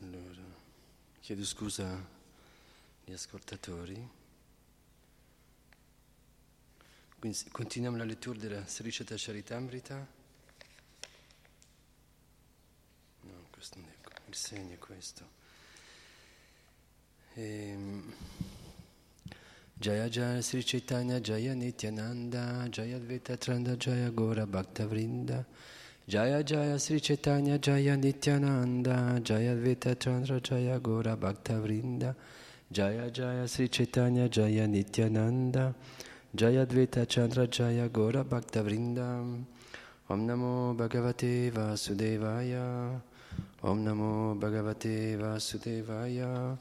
Allora, chiedo scusa agli ascoltatori. Quindi continuiamo la lettura della Sriceta Charitamrita. No, questo non è il segno è questo. Ehm, Jaya Jaya Sri Chaitanya Jaya Nityananda Jaya Advaita Tranda Jaya Gora Bhakta Vrinda Jaya Jaya Sri Chaitanya Jaya Nityananda Jaya Advaita Chandra Jaya Gora Bhakta Vrinda. Jaya Jaya Sri Chaitanya Jaya Nityananda. Jaya Advaita Chandra Jaya Gora Bhakta Vrinda. Om Namo Bhagavate Vasudevaya. Om Namo Bhagavate Vasudevaya.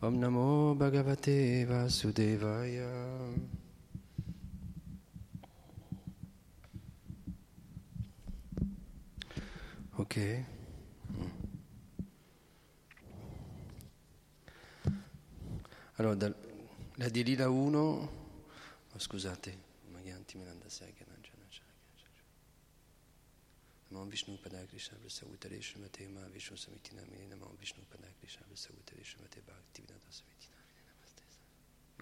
Om Namo Bhagavate Vasudevaya. Ok. Allora, da, la di Lila 1, oh, scusate, Magyanti Miranda Sagya Namo Vishnu Padai Krishna Vrasavutare Srimate Ma Vishnu Samiti Namini Namo Vishnu Padai Krishna Vrasavutare Srimate Bhakti Vinata Samiti Namini Namaste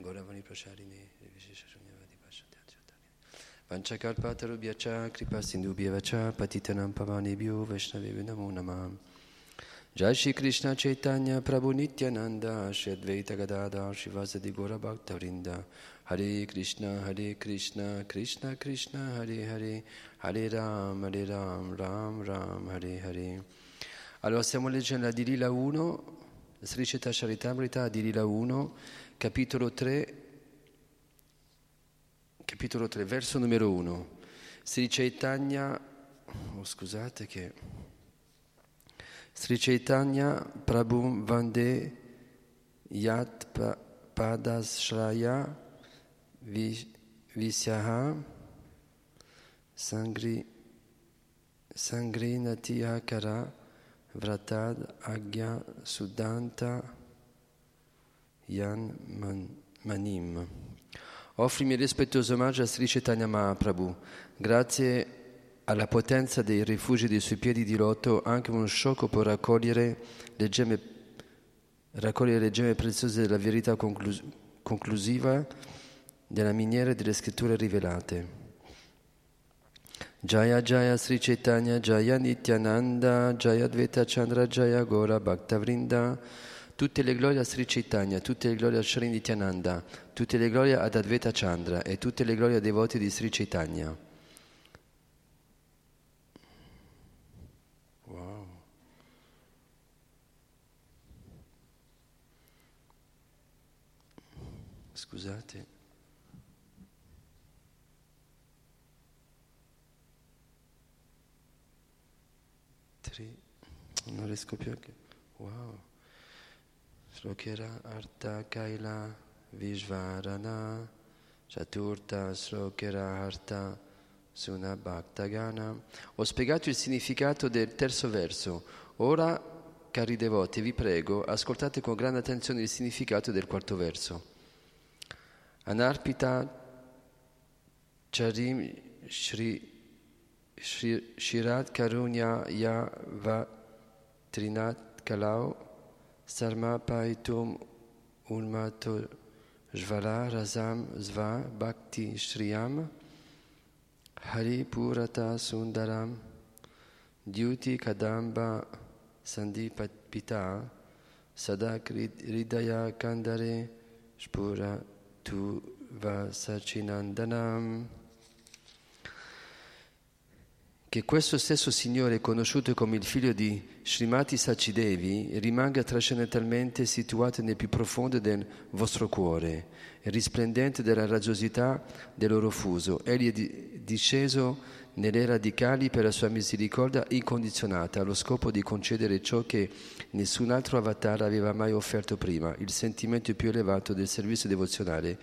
Gauravani Prasharini Vishesha Pashanti Vanchakalpatarubhyacha Kripa Sindhubhyevacha Patitanam Pavanebhyo Vaishnavevi Namo Namam Jai Shri Krishna Chaitanya Prabhu Nityananda Shri Advaita Gadada Shivasadi Gora Bhakta Vrinda. Hare Krishna Hare Krishna Krishna Krishna Hare Hare. Hare Ram Hare Ram Ram Ram Hare Hare. Allora stiamo leggendo la Dirila 1 Sri Cheta Charitamrita Dirila 1 capitolo 3 capitolo 3 verso numero 1 Sri Chaitanya oh, scusate che Sri Chaitanya Prabhu Vande Yat Padashraya Visyaha Sangri Sangrinatiyakara Vratad Agya Sudanta Yan Man, Manim. Offri mio rispettoso omaggio a Sri Chaitanya Mahaprabhu. Grazie alla potenza dei rifugi dei suoi piedi di loto, anche uno sciocco può raccogliere le gemme, raccogliere le gemme preziose della verità conclus- conclusiva della miniera delle scritture rivelate. Jaya Jaya Sri Chaitanya Jaya Nityananda Jaya Dveta Chandra Jaya Gora Bhakta Vrinda Tutte le glorie a Sri Chaitanya, tutte le glorie a Sri Nityananda, tutte le glorie ad Advaita Chandra e tutte le glorie ai devoti di Sri Chaitanya. Wow. Scusate. Non riesco più a... Wow. Srokera Arta Kaila Vishvarana Chaturta Srokera Arta Suna Bhaktagana. Ho spiegato il significato del terzo verso. Ora, cari devoti, vi prego, ascoltate con grande attenzione il significato del quarto verso. Anarpita Charim Shri Shirat Karunya Ya Kalau Sarma Paitum Unmato Jvala Razam Zva Bhakti Shriyam Hari Purata Sundaram Dyuti Kadamba Sandipita Sada Ridaya Kandare Spura Tu Vasachinandanam che questo stesso Signore, conosciuto come il figlio di Srimati Sacidevi, rimanga trascendentalmente situato nel più profondo del vostro cuore, risplendente della radiosità del loro fuso. Egli è disceso nelle radicali per la sua misericordia incondizionata, allo scopo di concedere ciò che nessun altro avatar aveva mai offerto prima, il sentimento più elevato del servizio devozionale,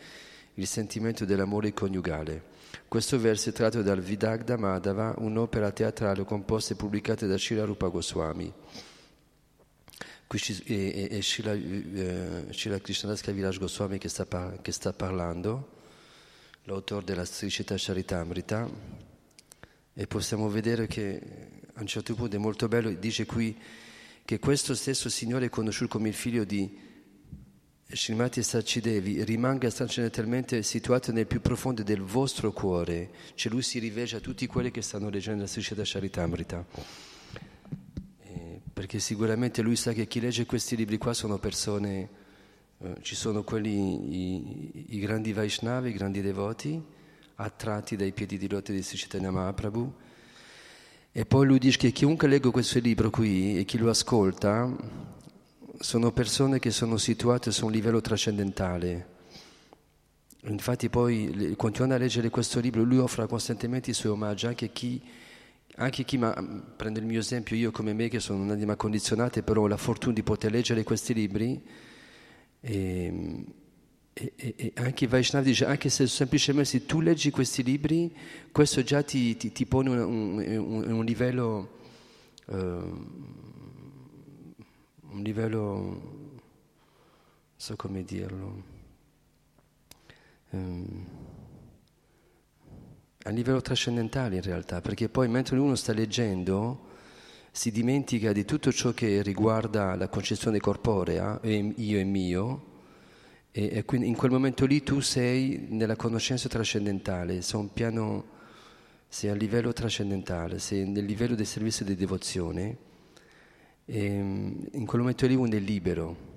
il sentimento dell'amore coniugale. Questo verso è tratto dal Vidagda Madhava, un'opera teatrale composta e pubblicata da Srila Rupa Goswami. Qui è, è, è Srila, eh, Krishnadas Kaviraj Goswami che sta, che sta parlando, l'autore della Sri Chita Charitamrita, e possiamo vedere che a un certo punto è molto bello, dice qui che questo stesso Signore conosciuto come il figlio di Srimati Sacidevi rimanga trascendentalmente situato nel più profondo del vostro cuore, cioè lui si riveja a tutti quelli che stanno leggendo la Srishada Charitamrita. Eh, perché sicuramente lui sa che chi legge questi libri qua sono persone, eh, ci sono quelli, i, i, grandi Vaishnavi, i grandi devoti, attratti dai piedi di lotte di Sri Chaitanya Mahaprabhu, e poi lui dice che chiunque legga questo libro qui e chi lo ascolta sono persone che sono situate su un livello trascendentale. Infatti poi, continuando a leggere questo libro, lui offre costantemente i suoi omaggi anche chi, anche chi ma, prende il mio esempio, io come me che sono un'anima condizionata, però ho la fortuna di poter leggere questi libri, e, e, e anche Vaishnav dice, anche se semplicemente se tu leggi questi libri, questo già ti, ti, ti pone un, un, un livello... Uh, un livello, non so come dirlo, um, a livello trascendentale in realtà, perché poi mentre uno sta leggendo si dimentica di tutto ciò che riguarda la concezione corporea, io e mio, e, e quindi in quel momento lì tu sei nella conoscenza trascendentale, sei, piano, sei a livello trascendentale, sei nel livello del servizio di devozione in quel momento lì uno è libero.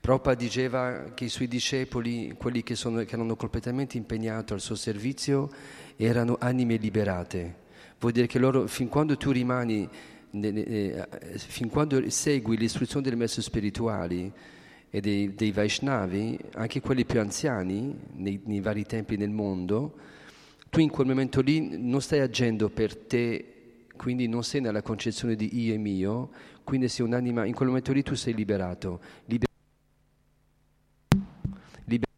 Prabhupada diceva che i suoi discepoli, quelli che, sono, che erano completamente impegnati al suo servizio, erano anime liberate. Vuol dire che loro, fin quando tu rimani, eh, fin quando segui l'istruzione delle messe spirituali e dei, dei Vaishnavi, anche quelli più anziani, nei, nei vari tempi nel mondo, tu in quel momento lì non stai agendo per te quindi non sei nella concezione di io e mio, quindi sei un'anima, in quel momento lì tu sei liberato. Liber- liber-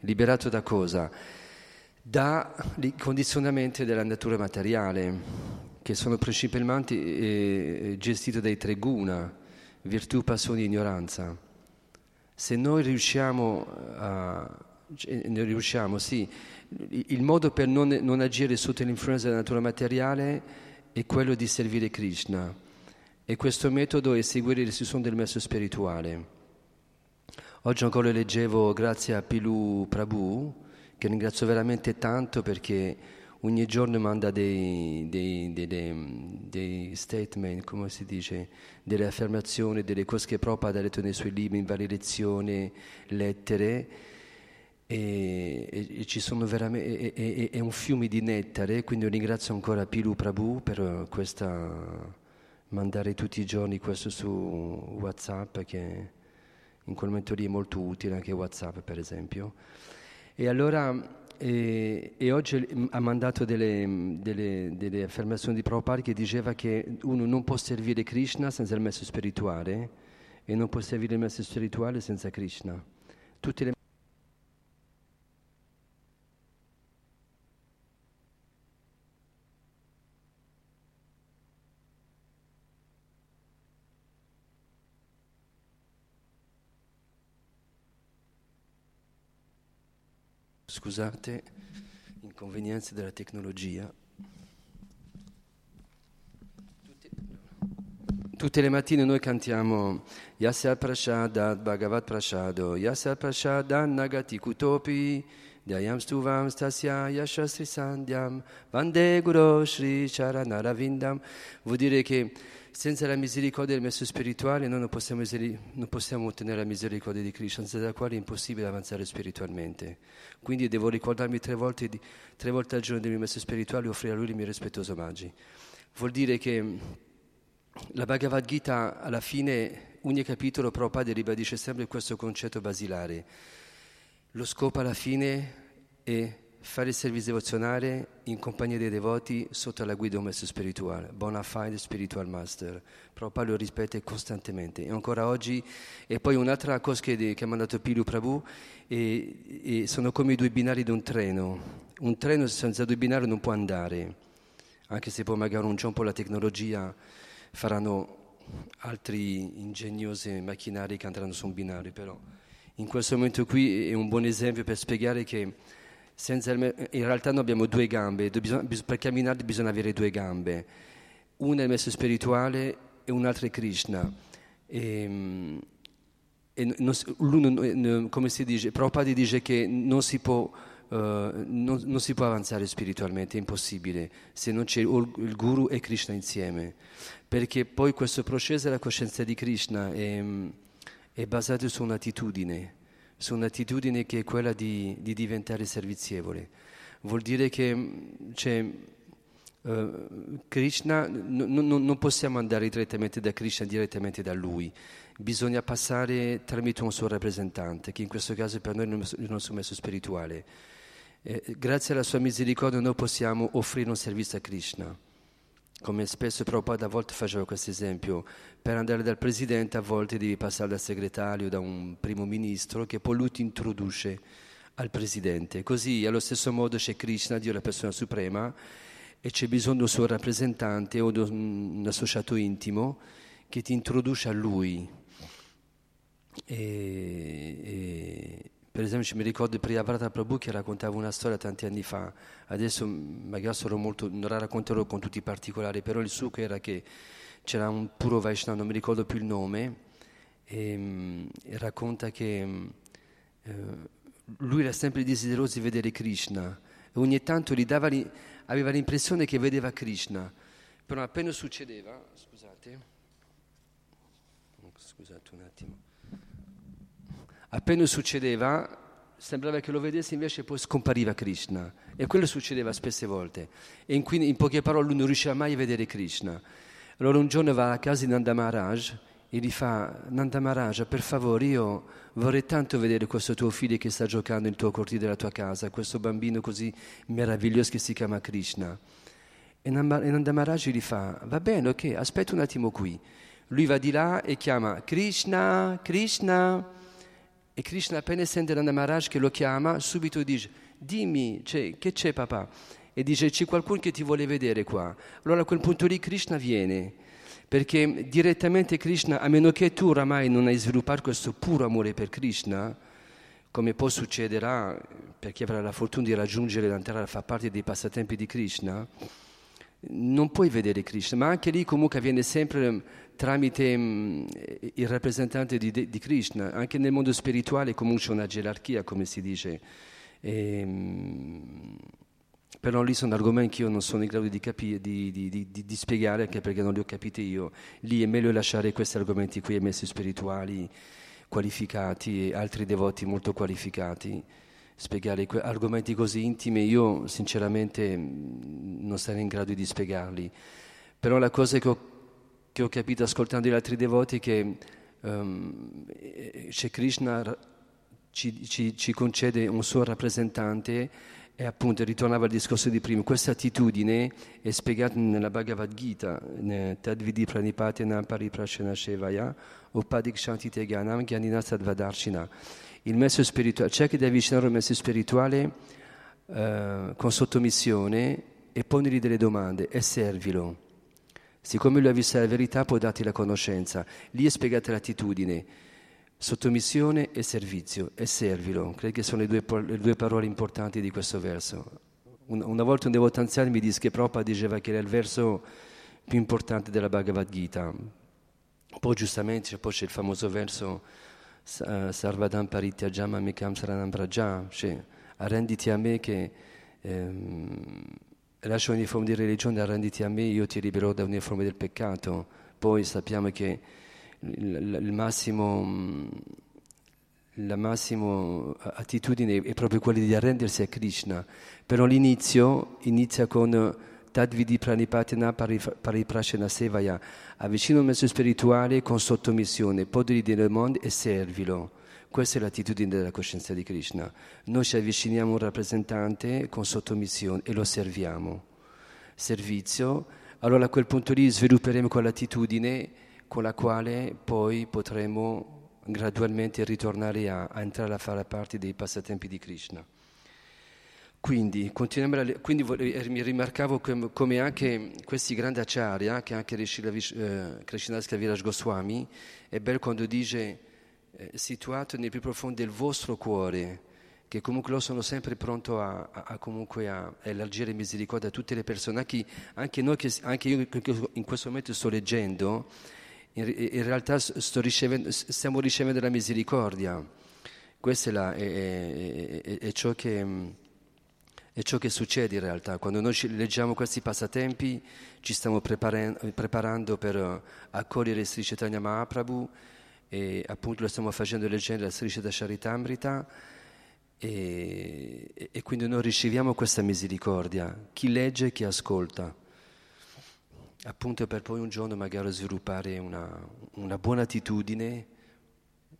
liberato da cosa? Da condizionamenti della natura materiale, che sono principalmente eh, gestiti dai tre guna, virtù, passione e ignoranza. Se noi riusciamo a... Cioè, noi riusciamo, sì, il modo per non, non, agire sotto l'influenza della natura materiale è quello di servire Krishna e questo metodo è seguire l'istruzione del maestro spirituale. Oggi ancora leggevo grazie a Pilu Prabhu, che ringrazio veramente tanto perché ogni giorno manda dei, dei, dei, dei, statement, come si dice, delle affermazioni, delle cose che Prabhupada ha letto nei suoi libri, in varie lezioni, lettere e, e, veramente, e, è un fiume di nettare, quindi ringrazio ancora Pilu Prabhu per questa, mandare tutti i giorni questo su Whatsapp che in quel momento lì è molto utile, anche Whatsapp per esempio. E allora e, e, oggi ha mandato delle, delle, delle, affermazioni di Prabhupada che diceva che uno non può servire Krishna senza il messo spirituale e non può servire il messo spirituale senza Krishna. Tutte le Scusate, inconvenienze della tecnologia. Tutte, le mattine noi cantiamo Yasya Prashada Bhagavat Prashado, Yasya Prashada Nagati Kutopi, Dhyayam Stuvam Stasya Yashasri Sandhyam, Vande Guru Shri Charanaravidam. Vuol dire che senza la misericordia del messo spirituale noi non possiamo, non possiamo, ottenere la misericordia di Krishna, senza la quale è impossibile avanzare spiritualmente. Quindi devo ricordarmi tre volte, tre volte al giorno del mio messo spirituale e offrire a lui i miei rispettosi omaggi. Vuol dire che la Bhagavad Gita alla fine, ogni capitolo Prabhupada ribadisce sempre questo concetto basilare. Lo scopo alla fine è fare il servizio devozionale in compagnia dei devoti sotto la guida di un maestro spirituale, bona fide spiritual master. Prabhupada lo ripete costantemente e ancora oggi. E poi un'altra cosa che, che ha mandato Pilu Prabhu e, e sono come i due binari di un treno. Un treno senza due binari non può andare, anche se poi magari un giorno la tecnologia faranno altri ingegnosi macchinari che andranno su un binario, però in questo momento qui è un buon esempio per spiegare che Senza, in realtà noi abbiamo due gambe, per camminare bisogna avere due gambe, una è il messo spirituale e un'altra è Krishna. E, e non, come si dice, Prabhupada dice che non si può Uh, non, non, si può avanzare spiritualmente, è impossibile se non c'è il Guru e Krishna insieme, perché poi questo processo della coscienza di Krishna è, è basato su un'attitudine, su un'attitudine che è quella di, di diventare servizievole. Vuol dire che cioè, uh, Krishna, no, no, non possiamo andare direttamente da Krishna, direttamente da lui, bisogna passare tramite un suo rappresentante, che in questo caso per noi è il nostro messo spirituale. Eh, grazie alla sua misericordia noi possiamo offrire un servizio a Krishna. Come spesso Prabhupada a volte faceva questo esempio, per andare dal presidente a volte devi passare dal segretario, da un primo ministro che poi lui ti introduce al presidente. Così allo stesso modo c'è Krishna, Dio la persona suprema, e c'è bisogno di un suo rappresentante o di un associato intimo che ti introduce a lui. E, e per esempio mi ricordo Priyavrata Prabhu che raccontava una storia tanti anni fa, adesso magari molto, non la racconterò con tutti i particolari, però il suo era che c'era un puro Vaishnava, non mi ricordo più il nome, e, e racconta che eh, lui era sempre desideroso di vedere Krishna e ogni tanto dava, aveva l'impressione che vedeva Krishna, però appena succedeva, scusate, scusate un attimo, appena succedeva sembrava che lo vedesse invece poi scompariva Krishna. E quello succedeva spesse volte. E in, in poche parole lui non riusciva mai a vedere Krishna. Allora un giorno va a casa di Nanda Maharaj e gli fa Nanda Maharaj per favore io vorrei tanto vedere questo tuo figlio che sta giocando nel tuo cortile della tua casa questo bambino così meraviglioso che si chiama Krishna. E Nanda Maharaj gli fa va bene ok aspetta un attimo qui. Lui va di là e chiama Krishna Krishna e Krishna appena sente Nanda Maharaj che lo chiama, subito dice, dimmi, cioè, che c'è papà? E dice, c'è qualcuno che ti vuole vedere qua. Allora a quel punto lì Krishna viene, perché direttamente Krishna, a meno che tu oramai non hai sviluppato questo puro amore per Krishna, come poi succederà per chi avrà la fortuna di raggiungere l'entrare a far parte dei passatempi di Krishna, non puoi vedere Krishna, ma anche lì comunque avviene sempre tramite mh, il rappresentante di, di, Krishna, anche nel mondo spirituale comunque c'è una gerarchia, come si dice. E, mh, però lì sono argomenti che io non sono in grado di, capire, di, di, spiegare, anche perché non li ho capiti io. Lì è meglio lasciare questi argomenti qui ai messi spirituali qualificati e altri devoti molto qualificati spiegare argomenti così intimi, io sinceramente mm, non sarei in grado di spiegarli. Però la cosa che ho, che ho capito ascoltando gli altri devoti che um, c'è Krishna ci, ci, ci, concede un suo rappresentante e appunto ritornava al discorso di prima. Questa attitudine è spiegata nella Bhagavad Gita, Tadvidi Pranipatena Pariprashana Shevaya, Upadik Shantite Gyanam Gyaninatsadvadarshina il messo spirituale, cerca di avvicinare il messo spirituale eh, con sottomissione e ponigli delle domande e servilo. Siccome lui ha visto la verità può darti la conoscenza. Lì è spiegata l'attitudine, sottomissione e servizio e servilo. Credo che sono le due, le due parole importanti di questo verso. Una, una volta un devoto anziano mi disse che Prabhupada diceva che era il verso più importante della Bhagavad Gita. Poi giustamente poi c'è il famoso verso Sarvadam Parityajam Amikam Saranam Praja, cioè arrenditi a me che ehm, lascia ogni forma di religione, arrenditi a me, io ti libererò da ogni forma del peccato. Poi sappiamo che il, massimo, la massima attitudine è proprio quella di arrendersi a Krishna, però l'inizio inizia con Tadvidi Pranipatina Pariprashena Sevaya, avvicina il mezzo spirituale con sottomissione, podri del mondo e servilo. Questa è l'attitudine della coscienza di Krishna. Noi ci avviciniamo a un rappresentante con sottomissione e lo serviamo. Servizio, allora a quel punto lì svilupperemo quell'attitudine con la quale poi potremo gradualmente ritornare a, a entrare a fare parte dei passatempi di Krishna. Quindi, quindi eh, mi rimarcavo come, anche questi grandi acciari, che anche eh, Krishnadas Kaviraj Goswami, è bello quando dice eh, situato nel più profondo del vostro cuore, che comunque loro sono sempre pronti a, a, a, a elargire misericordia a tutte le persone, anche, anche, noi che, anche io che in questo momento sto leggendo, in, in realtà ricevendo, stiamo ricevendo la misericordia. Questo è, la, è, è, è, ciò che, è, ciò che, succede in realtà. Quando noi leggiamo questi passatempi ci stiamo preparando per accogliere Sri Chaitanya Mahaprabhu e appunto lo stiamo facendo leggendo la Sri Charitamrita e, e quindi noi riceviamo questa misericordia, chi legge e chi ascolta, appunto per poi un giorno magari sviluppare una, una buona attitudine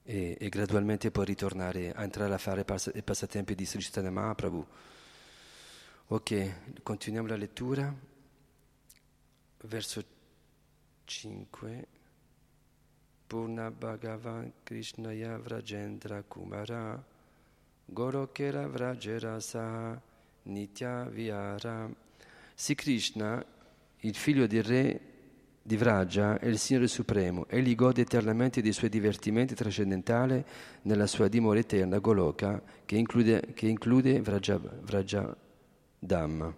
e, e, gradualmente poi ritornare a entrare a fare i passatempi di Sri Chaitanya Mahaprabhu. Ok, continuiamo la lettura. Verso 5. Purna Bhagavan Krishnaya Vrajendra Kumara Gorokera Vrajerasa Nitya Vihara. Sri Krishna, il figlio del re di Vraja, è il Signore Supremo. Egli gode eternamente dei suoi divertimenti trascendentali nella sua dimora eterna Goloka, che include, che include Vraja, Vraja Dhamma.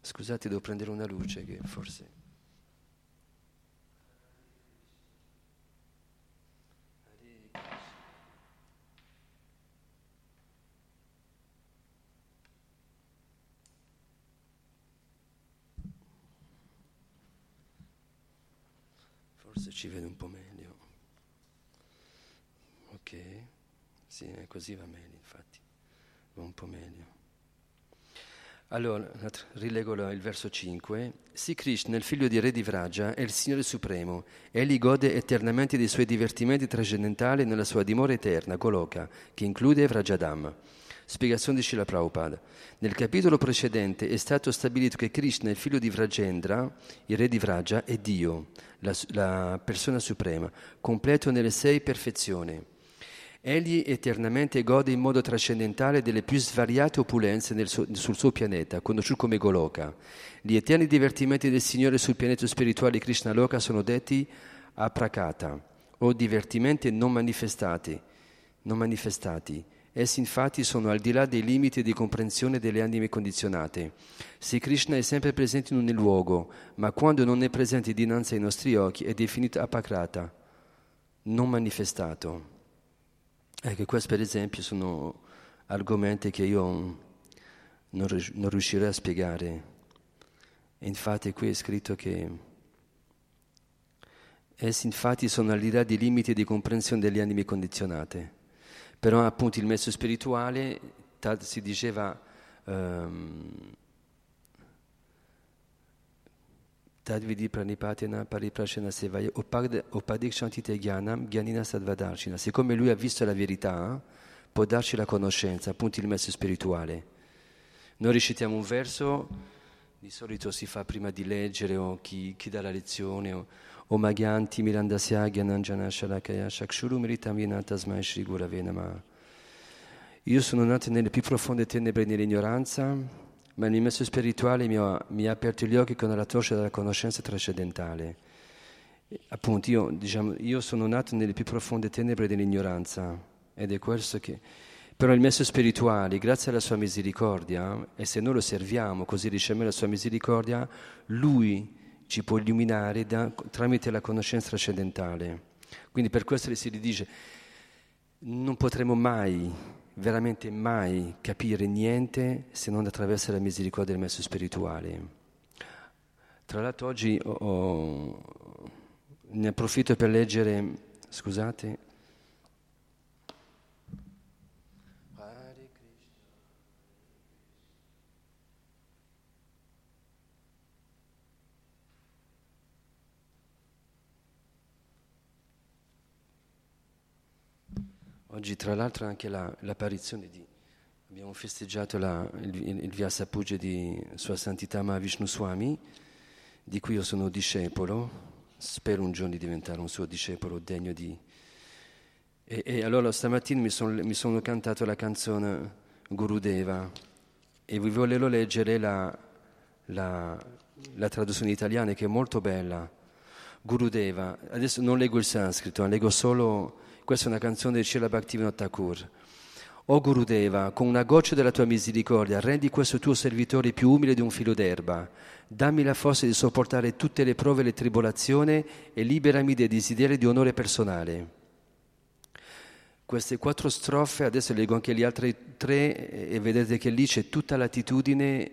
Scusate, devo prendere una luce che forse... Forse ci vede un po' meglio. Ok, sì, così va meglio, infatti, va un po' meglio. Allora, rilego il verso 5. Sri Krishna, il figlio di re di Vraja, è il Signore Supremo. Egli gode eternamente dei suoi divertimenti trascendentali nella sua dimora eterna, Goloka, che include Vrajadam. Spiegazione di Srila Prabhupada. Nel capitolo precedente è stato stabilito che Krishna, il figlio di Vrajendra, il re di Vraja, è Dio, la, la persona suprema, completo nelle sei perfezioni. Egli eternamente gode in modo trascendentale delle più svariate opulenze suo, sul suo pianeta, conosciuto come Goloka. Gli eterni divertimenti del Signore sul pianeta spirituale Krishna Loka sono detti aprakata, o divertimenti non manifestati, non manifestati Essi infatti sono al di là dei limiti di comprensione delle anime condizionate. Se Krishna è sempre presente in un luogo, ma quando non è presente dinanzi ai nostri occhi è definito apakrata, non manifestato. Ecco, questi per esempio sono argomenti che io non, non riuscirei a spiegare. Infatti qui è scritto che essi infatti sono al di là dei limiti di comprensione delle anime condizionate. Però appunto il mezzo spirituale, si diceva, um, Tadvidi Pranipatena Pariprashana Sevaya Upadikshantite Gyanam Gyanina Sadvadarshina. Siccome lui ha visto la verità, può darci la conoscenza, appunto il mezzo spirituale. Noi recitiamo un verso, di solito si fa prima di leggere o chi, chi dà la lezione o, Om Agyanti Mirandasya Gyananjana Shalakaya Shakshuru Miritam Yanatasmai Shri Gurave Nama. Io sono nato nelle più profonde tenebre dell'ignoranza, ma il mio spirituale mi ha, mi ha, aperto gli occhi con la torcia della conoscenza trascendentale. Appunto, io, diciamo, io sono nato nelle più profonde tenebre dell'ignoranza ed è questo che... Però il messo spirituale, grazie alla sua misericordia, e se noi lo serviamo così riceviamo la sua misericordia, lui ci può illuminare da, tramite la conoscenza trascendentale. Quindi per questo si dice non potremo mai, veramente mai capire niente se non attraverso la misericordia del messo spirituale. Tra l'altro oggi ho, ho, ne approfitto per leggere, scusate, Oggi tra l'altro anche la, l'apparizione di... Abbiamo festeggiato la, il, il Vyasa Puja di Sua Santità Mahavishnu Swami, di cui io sono discepolo, spero un giorno di diventare un suo discepolo degno di... E, e allora stamattina mi, son, mi, sono cantato la canzone Gurudeva e vi volevo leggere la, la, la traduzione italiana che è molto bella. Gurudeva, adesso non leggo il sanscrito, leggo solo questa è una canzone di Srila Bhaktivinoda Thakur. O Gurudeva, con una goccia della tua misericordia, rendi questo tuo servitore più umile di un filo d'erba. Dammi la forza di sopportare tutte le prove e le tribolazioni e liberami dai desideri di onore personale. Queste quattro strofe, adesso leggo anche gli altri tre e vedete che lì c'è tutta l'attitudine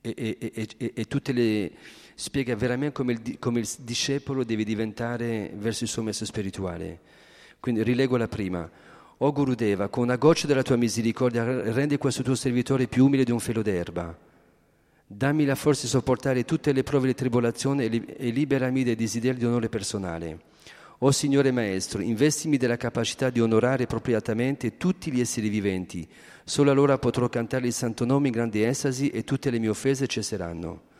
e, e, e, e tutte le, spiega veramente come il, come il, discepolo deve diventare verso il suo messo spirituale. Quindi rilego la prima. O Gurudeva, con una goccia della tua misericordia rendi questo tuo servitore più umile di un filo d'erba. Dammi la forza di sopportare tutte le prove e le tribolazioni e liberami dai desideri di onore personale. O Signore Maestro, investimi della capacità di onorare appropriatamente tutti gli esseri viventi. Solo allora potrò cantare il santo nome in grande estasi e tutte le mie offese cesseranno.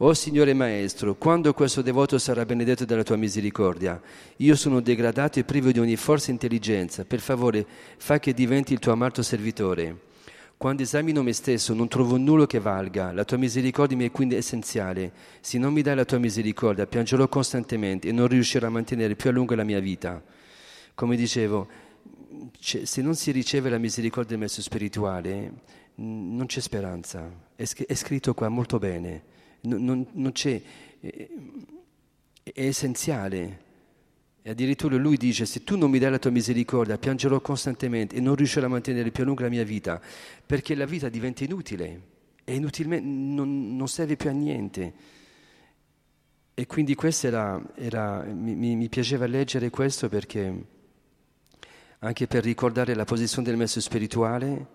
O Signore Maestro, quando questo devoto sarà benedetto dalla tua misericordia? Io sono degradato e privo di ogni forza e intelligenza. Per favore, fa che diventi il tuo amato servitore. Quando esamino me stesso non trovo nulla che valga, la tua misericordia mi è quindi essenziale. Se non mi dai la tua misericordia, piangerò costantemente e non riuscirò a mantenere più a lungo la mia vita. Come dicevo, se non si riceve la misericordia del messo spirituale, non c'è speranza. È, scritto qua molto bene non, non c'è, è essenziale. E addirittura lui dice, se tu non mi dai la tua misericordia, piangerò costantemente e non riuscirò a mantenere più a lungo la mia vita, perché la vita diventa inutile e inutilmente non, non serve più a niente. E quindi questo era, era mi, mi, piaceva leggere questo perché anche per ricordare la posizione del messo spirituale,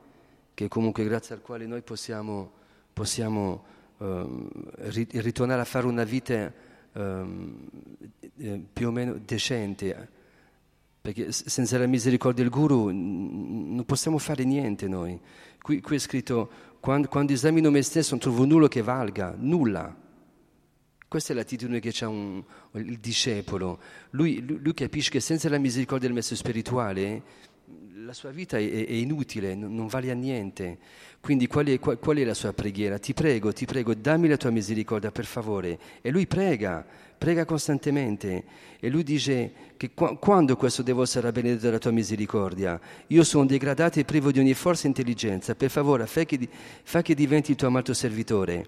che comunque grazie al quale noi possiamo, possiamo ritornare a fare una vita ehm, eh, più o meno decente, perché senza la misericordia del guru non possiamo fare niente noi. Qui, qui è scritto, quando, quando, esamino me stesso non trovo nulla che valga, nulla. Questa è l'attitudine che ha il discepolo. Lui, lui, lui, capisce che senza la misericordia del messo spirituale la sua vita è, è inutile, non, non, vale a niente. Quindi qual è, qual, qual è, la sua preghiera? Ti prego, ti prego, dammi la tua misericordia, per favore. E lui prega, prega costantemente. E lui dice che qu- quando questo devo sarà benedetto dalla tua misericordia? Io sono degradato e privo di ogni forza e intelligenza. Per favore, fa che, fa che diventi il tuo amato servitore.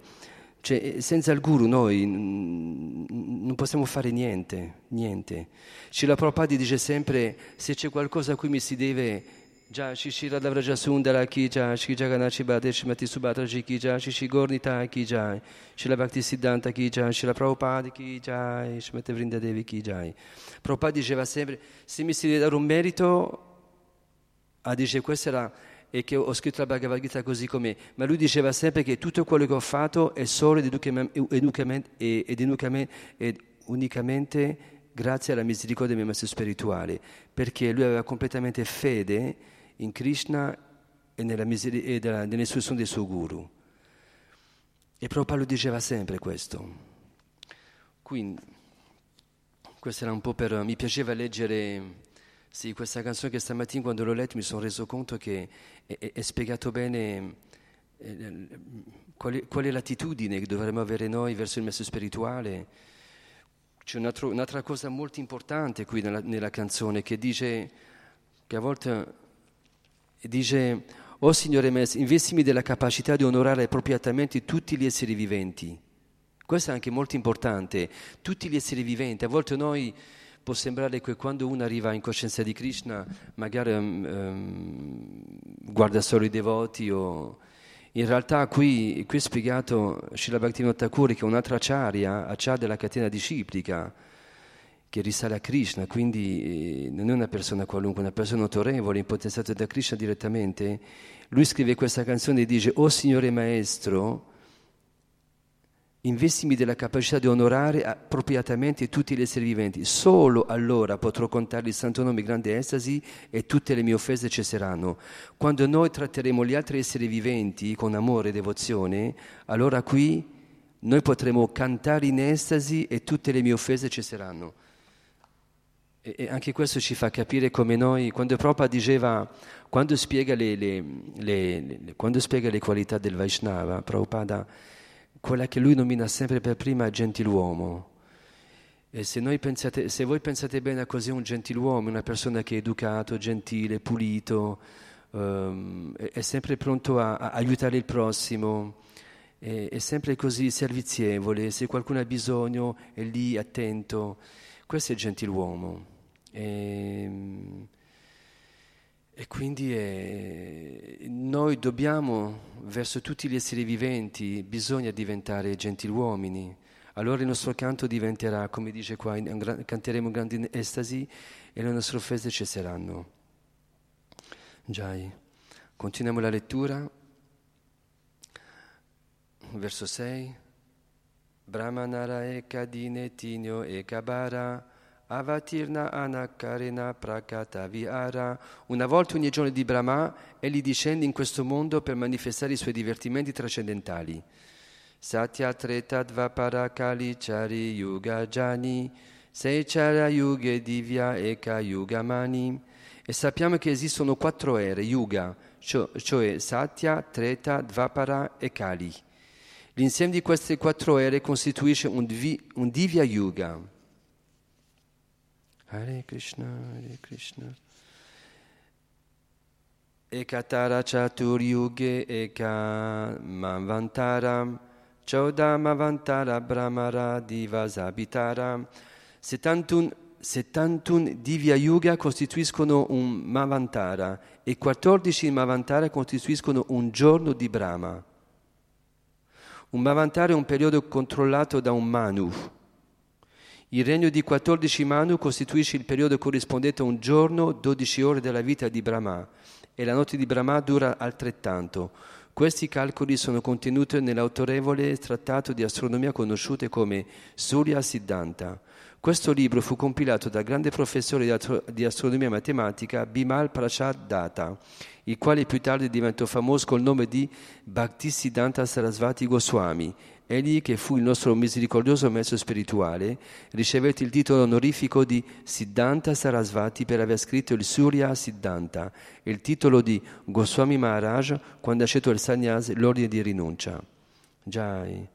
Cioè, senza il guru noi non possiamo fare niente, niente. Cila Prabhupada dice sempre, se c'è qualcosa a cui mi si deve, già Shishira Davraja Sundara ki già, Shri Jagannachi Bhate Shrimati Subhatra ji ki già, Shishi Gornita ki già, Shila Bhakti Siddhanta ki già, Shila Prabhupada ki già, Shrimati Vrindadevi ki già. Prabhupada diceva sempre, se mi si deve dare un merito, ah, dice questo era e che ho scritto la Bhagavad Gita così com'è, ma lui diceva sempre che tutto quello che ho fatto è solo ed unicamente, ed unicamente, ed unicamente grazie alla misericordia del mio maestro spirituale, perché lui aveva completamente fede in Krishna e, nella miseri- e della, nell'istruzione del suo guru. E Prabhupada lo diceva sempre questo. Quindi, questo era un po' per... mi piaceva leggere sì, questa canzone che stamattina quando l'ho letta mi sono reso conto che è, è, è spiegato bene eh, qual, è, qual, è, l'attitudine che dovremmo avere noi verso il messo spirituale. C'è un altro, un'altra cosa molto importante qui nella, nella, canzone che dice che a volte dice Oh Signore Messi, investimi della capacità di onorare appropriatamente tutti gli esseri viventi. Questo è anche molto importante, tutti gli esseri viventi. A volte noi può sembrare che quando uno arriva in coscienza di Krishna magari um, guarda solo i devoti o... In realtà qui, qui è spiegato Srila Bhaktivinoda Thakur che è un'altra acharya, acharya della catena disciplica, che risale a Krishna, quindi eh, non è una persona qualunque, una persona autorevole, impotenzata da Krishna direttamente. Lui scrive questa canzone e dice, oh Signore Maestro, investimi della capacità di onorare appropriatamente tutti gli esseri viventi. Solo allora potrò contare il santo nome grande estasi e tutte le mie offese cesseranno. Quando noi tratteremo gli altri esseri viventi con amore e devozione, allora qui noi potremo cantare in estasi e tutte le mie offese cesseranno. E, e anche questo ci fa capire come noi, quando Prabhupada diceva, quando spiega le, le, le, quando spiega le qualità del Vaishnava, Prabhupada quella che lui nomina sempre per prima gentiluomo. E se, pensate, se voi pensate bene a cos'è un gentiluomo, una persona che è educato, gentile, pulito, um, è sempre pronto a, a, aiutare il prossimo, è, è sempre così servizievole, se qualcuno ha bisogno è lì attento. Questo è il gentiluomo. E, e quindi è, noi dobbiamo, verso tutti gli esseri viventi, bisogna diventare gentiluomini. Allora il nostro canto diventerà, come dice qua, canteremo in grande estasi e le nostre offese cesseranno. Giai. Continuiamo la lettura. Verso 6. Brahmanara eka dine tinyo eka bara avatirna anakarena prakata vihara. Una volta ogni giorno di Brahma, egli discende in questo mondo per manifestare i suoi divertimenti trascendentali. Satya Treta Dvapara Kali Chari Yuga Jani Seichara Yuga Divya Eka Yuga Mani e sappiamo che esistono quattro ere, Yuga, cioè Satya, Treta, Dvapara e Kali. L'insieme di queste quattro ere costituisce un, divi, un Divya Yuga. Hare Krishna, Hare Krishna. Ekatara Chatur Yuge Eka Manvantaram Chaudamavantara Brahmara Divasabitara. 71, 71 Divya Yuga costituiscono un Mavantara e 14 Mavantara costituiscono un giorno di Brahma. Un Mavantara è un periodo controllato da un Manu. Il regno di 14 Manu costituisce il periodo corrispondente a un giorno, 12 ore della vita di Brahma e la notte di Brahma dura altrettanto. Questi calcoli sono contenuti nell'autorevole trattato di astronomia conosciuto come Surya Siddhanta. Questo libro fu compilato dal grande professore di, astro- di astronomia matematica Bimal Prasad Datta, il quale più tardi diventò famoso col nome di Bhaktisiddhanta Sarasvati Goswami Egli, che fu il nostro misericordioso maestro spirituale, ricevette il titolo onorifico di Siddhanta Sarasvati per aver scritto il Surya Siddhanta e il titolo di Goswami Maharaj quando ha scelto il sannyas, l'ordine di rinuncia. Jai.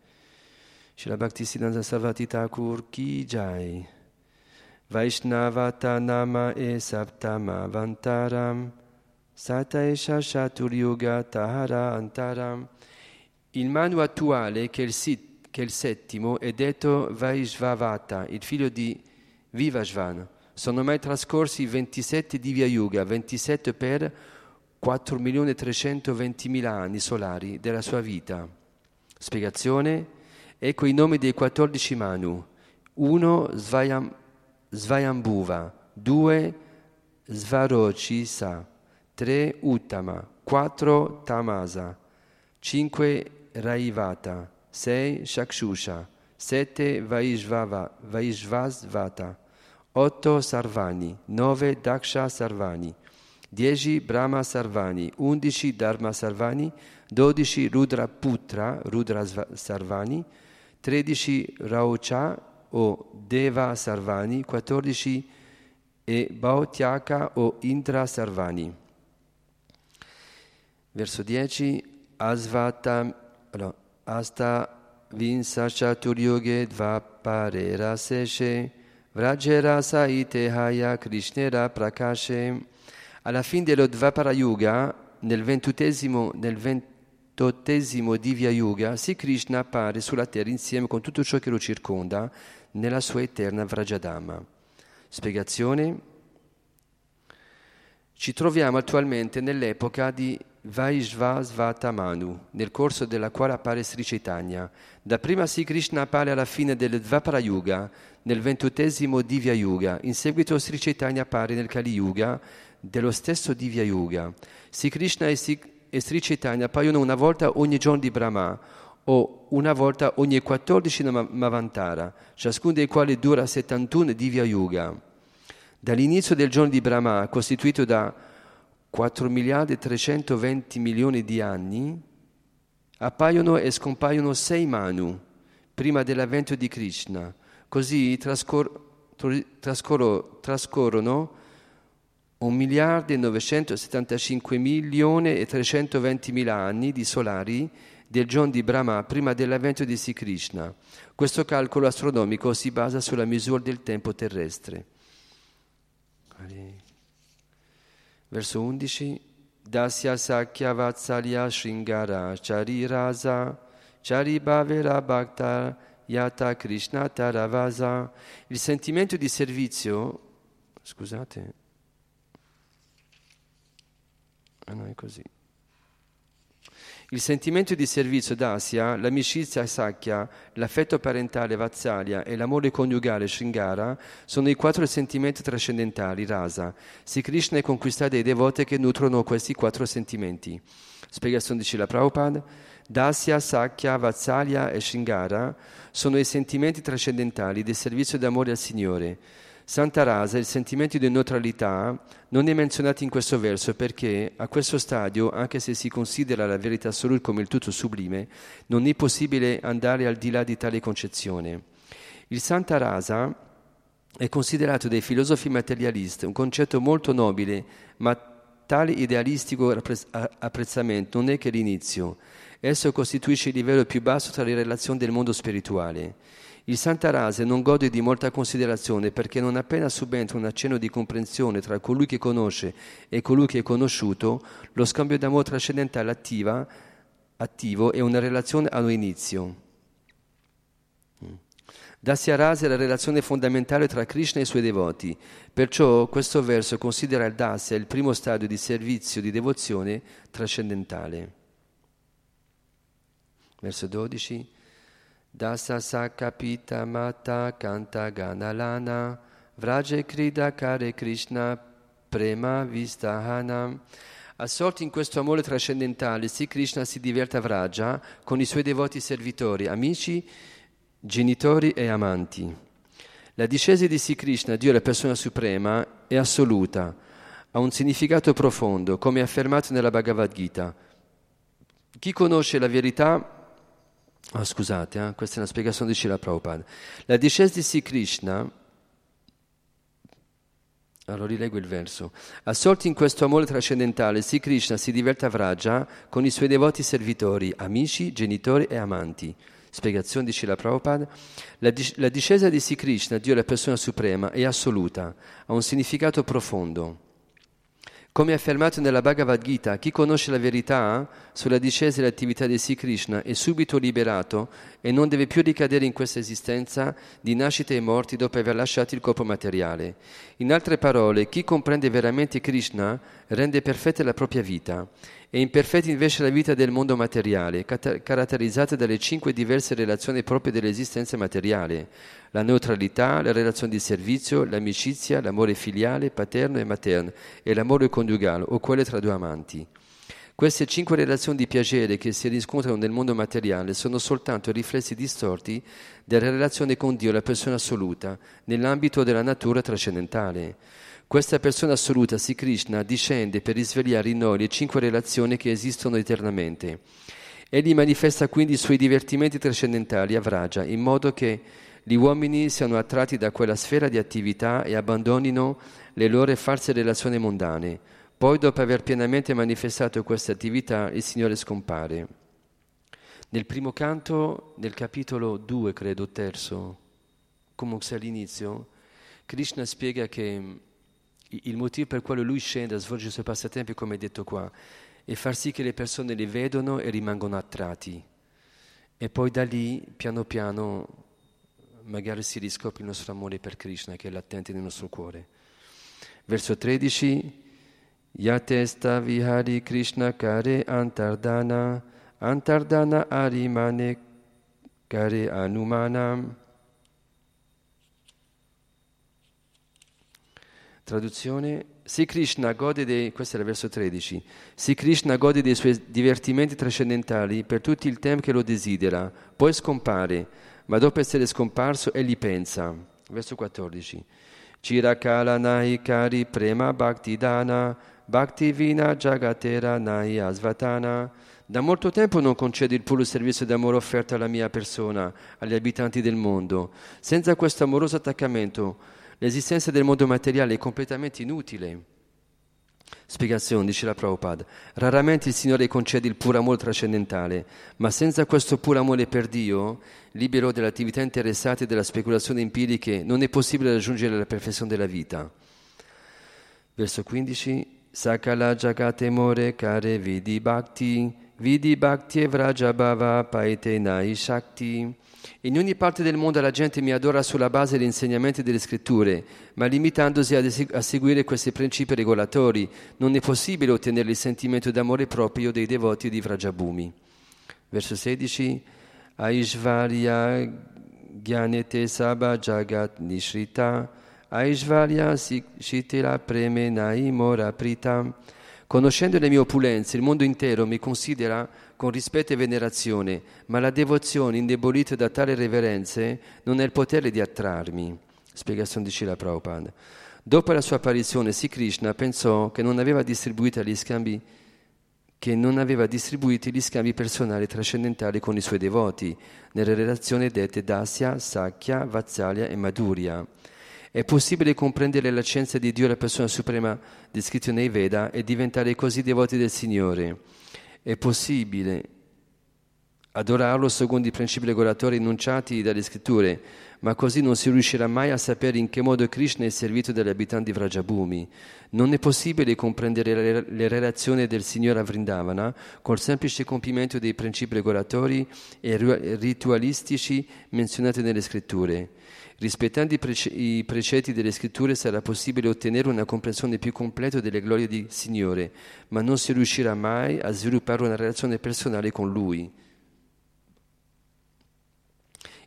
Shila Bhakti Siddhanta Sarvati Thakur Ki Jai. Vaishnavata Nama e Saptama Vantaram. Sata Esha Shatur Yuga Tahara Antaram. Il Manu attuale, che è il, sit, che è il settimo, è detto Vaishvavata, il figlio di Vivashvan. Sono mai trascorsi 27 Divya Yuga, 27 per 4.320.000 anni solari della sua vita. Spiegazione? Ecco i nomi dei 14 Manu. 1 Svayam, Svayambhuva, 2 Svarocisa, 3 Uttama, 4 Tamasa, 5 Raivata, 6 Shakshusha, 7 Vaishvasvata, 8 Sarvani, 9 Daksha Sarvani, 10 Brahma Sarvani, 11 Dharma Sarvani, 12 Rudra Putra, Rudra Sarvani, 13 Raucha o Deva Sarvani, 14 e Bhautyaka o Indra Sarvani. Verso 10 Asvata allora, asta vinsacha turyuge dvaparera seshe vrajera saite haya krishnera prakashe. Alla fine dello Dvapara Yuga nel ventottesimo, nel ventottesimo Divya Yuga Sri Krishna appare sulla terra insieme con tutto ciò che lo circonda nella sua eterna Vrajadama. Spiegazione? Ci troviamo attualmente nell'epoca di Vaishvasvatamanu, nel corso della quale appare Sri Chaitanya. Dapprima Sri Krishna appare alla fine del Dvapara Yuga, nel ventottesimo Divya Yuga. In seguito Sri Chaitanya appare nel Kali Yuga, dello stesso Divya Yuga. Sri Krishna e Sri, e Sri Chaitanya appaiono una volta ogni giorno di Brahma o una volta ogni 14 Mavantara, ciascuno dei quali dura 71 Divya Yuga. Dall'inizio del giorno di Brahma, costituito da 4 miliardi e 320 milioni di anni, appaiono e scompaiono sei Manu prima dell'avvento di Krishna. Così trascor- trascor- trascorrono 1 miliardo e 975 milioni e 320 mila anni di solari del giorno di Brahma prima dell'avvento di Sri Krishna. Questo calcolo astronomico si basa sulla misura del tempo terrestre. Verso 11. Dasya Sakya Vatsalya Shringara Chari Rasa Chari Bhavera Bhakta Yata Krishna Taravasa. Il sentimento di servizio, scusate, ah no è così. Il sentimento di servizio d'Asia, l'amicizia Sakya, l'affetto parentale Vatsalya e l'amore coniugale Shringara sono i quattro sentimenti trascendentali, rasa. Si Krishna è conquistato dai devoti che nutrono questi quattro sentimenti. Spiegazione di Srila Prabhupada. Dasya, Sakya, Vatsalya e Shringara sono i sentimenti trascendentali del servizio d'amore al Signore. Santa Rasa, il sentimento di neutralità, non è menzionato in questo verso perché a questo stadio, anche se si considera la verità assoluta come il tutto sublime, non è possibile andare al di là di tale concezione. Il Santa Rasa è considerato dai filosofi materialisti un concetto molto nobile, ma tale idealistico apprezzamento non è che l'inizio. Esso costituisce il livello più basso tra le relazioni del mondo spirituale. Il Santarase non gode di molta considerazione perché non appena subentra un accenno di comprensione tra colui che conosce e colui che è conosciuto, lo scambio d'amore trascendentale attiva, attivo e una relazione hanno inizio. Dasya Rasa è la relazione fondamentale tra Krishna e i suoi devoti, perciò questo verso considera il Dasya il primo stadio di servizio di devozione trascendentale. Verso 12. Dasa Sakapita Mata Kanta Ganalana Vraje Krida Kare Krishna Prema Vistahana Assorti in questo amore trascendentale, Sri Krishna si diverte a Vraja con i suoi devoti servitori, amici, genitori e amanti. La discesa di Sri Krishna, Dio la persona suprema, è assoluta, ha un significato profondo, come affermato nella Bhagavad Gita. Chi conosce la verità Oh, scusate, eh? questa è una spiegazione di Shila Prabhupada. La discesa di Sri Krishna, allora rilego il verso, assorti in questo amore trascendentale, Sri Krishna si diverte a Vraja con i suoi devoti servitori, amici, genitori e amanti. Spiegazione di Shila Prabhupada. La, la discesa di Sri Krishna, Dio la persona suprema, è assoluta, ha un significato profondo. Come affermato nella Bhagavad Gita, chi conosce la verità sulla discesa dell'attività di Sri Krishna è subito liberato e non deve più ricadere in questa esistenza di nascite e morti dopo aver lasciato il corpo materiale. In altre parole, chi comprende veramente Krishna rende perfetta la propria vita e imperfetta invece la vita del mondo materiale, caratterizzata dalle cinque diverse relazioni proprie dell'esistenza materiale la neutralità, la relazione di servizio, l'amicizia, l'amore filiale, paterno e materno e l'amore coniugale o quelle tra due amanti. Queste cinque relazioni di piacere che si riscontrano nel mondo materiale sono soltanto riflessi distorti della relazione con Dio, la persona assoluta, nell'ambito della natura trascendentale. Questa persona assoluta, Sri Krishna, discende per risvegliare in noi le cinque relazioni che esistono eternamente. Egli manifesta quindi i suoi divertimenti trascendentali a Vraja, in modo che gli uomini siano attratti da quella sfera di attività e abbandonino le loro false relazioni mondane. Poi, dopo aver pienamente manifestato questa attività, il Signore scompare. Nel primo canto, nel capitolo 2, credo, terzo, come all'inizio, Krishna spiega che il motivo per cui lui scende a svolgere i suoi passatempi, come detto qua, è far sì che le persone li vedano e rimangono attratti. E poi da lì, piano piano, magari si riscopre il nostro amore per Krishna che è latente nel nostro cuore. Verso 13, Yatesta vihari Krishna kare antardana, antardana arimane kare anumana. Traduzione, Sri Krishna gode dei, questo il verso 13, Sri Krishna gode dei suoi divertimenti trascendentali per tutto il tempo che lo desidera, poi scompare, ma dopo essere scomparso egli pensa. Verso 14. Chirakala nahi kari prema bhakti dana, bhakti vina jagatera nahi asvatana. Da molto tempo non concedo il puro servizio d'amore offerto alla mia persona, agli abitanti del mondo. Senza questo amoroso attaccamento, l'esistenza del mondo materiale è completamente inutile. Spiegazione, dice la Prabhupada. Raramente il Signore concede il puro amore trascendentale, ma senza questo puro amore per Dio, libero dalle attività interessate e della speculazione empiriche, non è possibile raggiungere la perfezione della vita. Verso 15. Sakala Jagate More Kare Vidi Bhakti, Vidi Bhakti Vrajabhava Paitenai Shakti. In ogni parte del mondo la gente mi adora sulla base degli insegnamenti delle scritture, ma limitandosi a seguire questi principi regolatori, non è possibile ottenere il sentimento d'amore proprio dei devoti di Vrajabhumi. Verso 16. Aishvarya Gyanete Sabha Jagat Nishrita Aishvarya Shitila Preme Naimora Prita. Conoscendo le mie opulenze, il mondo intero mi considera con rispetto e venerazione, ma la devozione indebolita da tale reverenze non ha il potere di attrarmi. Spiegazione di Shila Prabhupada. Dopo la sua apparizione, Sri Krishna pensò che non aveva distribuito gli scambi che non aveva distribuiti gli scambi personali trascendentali con i suoi devoti, nelle relazioni dette Dasya, Sakya, Vatsalya e Madhurya. È possibile comprendere la scienza di Dio, la persona suprema descritta nei Veda, e diventare così devoti del Signore. È possibile adorarlo secondo i principi regolatori enunciati dalle scritture, ma così non si riuscirà mai a sapere in che modo Krishna è servito dagli abitanti di Vrajabhumi. Non è possibile comprendere le relazioni del Signore a Vrindavana col semplice compimento dei principi regolatori e ritualistici menzionati nelle scritture. Rispettando i, prece- i, precetti delle scritture sarà possibile ottenere una comprensione più completa delle glorie del Signore, ma non si riuscirà mai a sviluppare una relazione personale con Lui.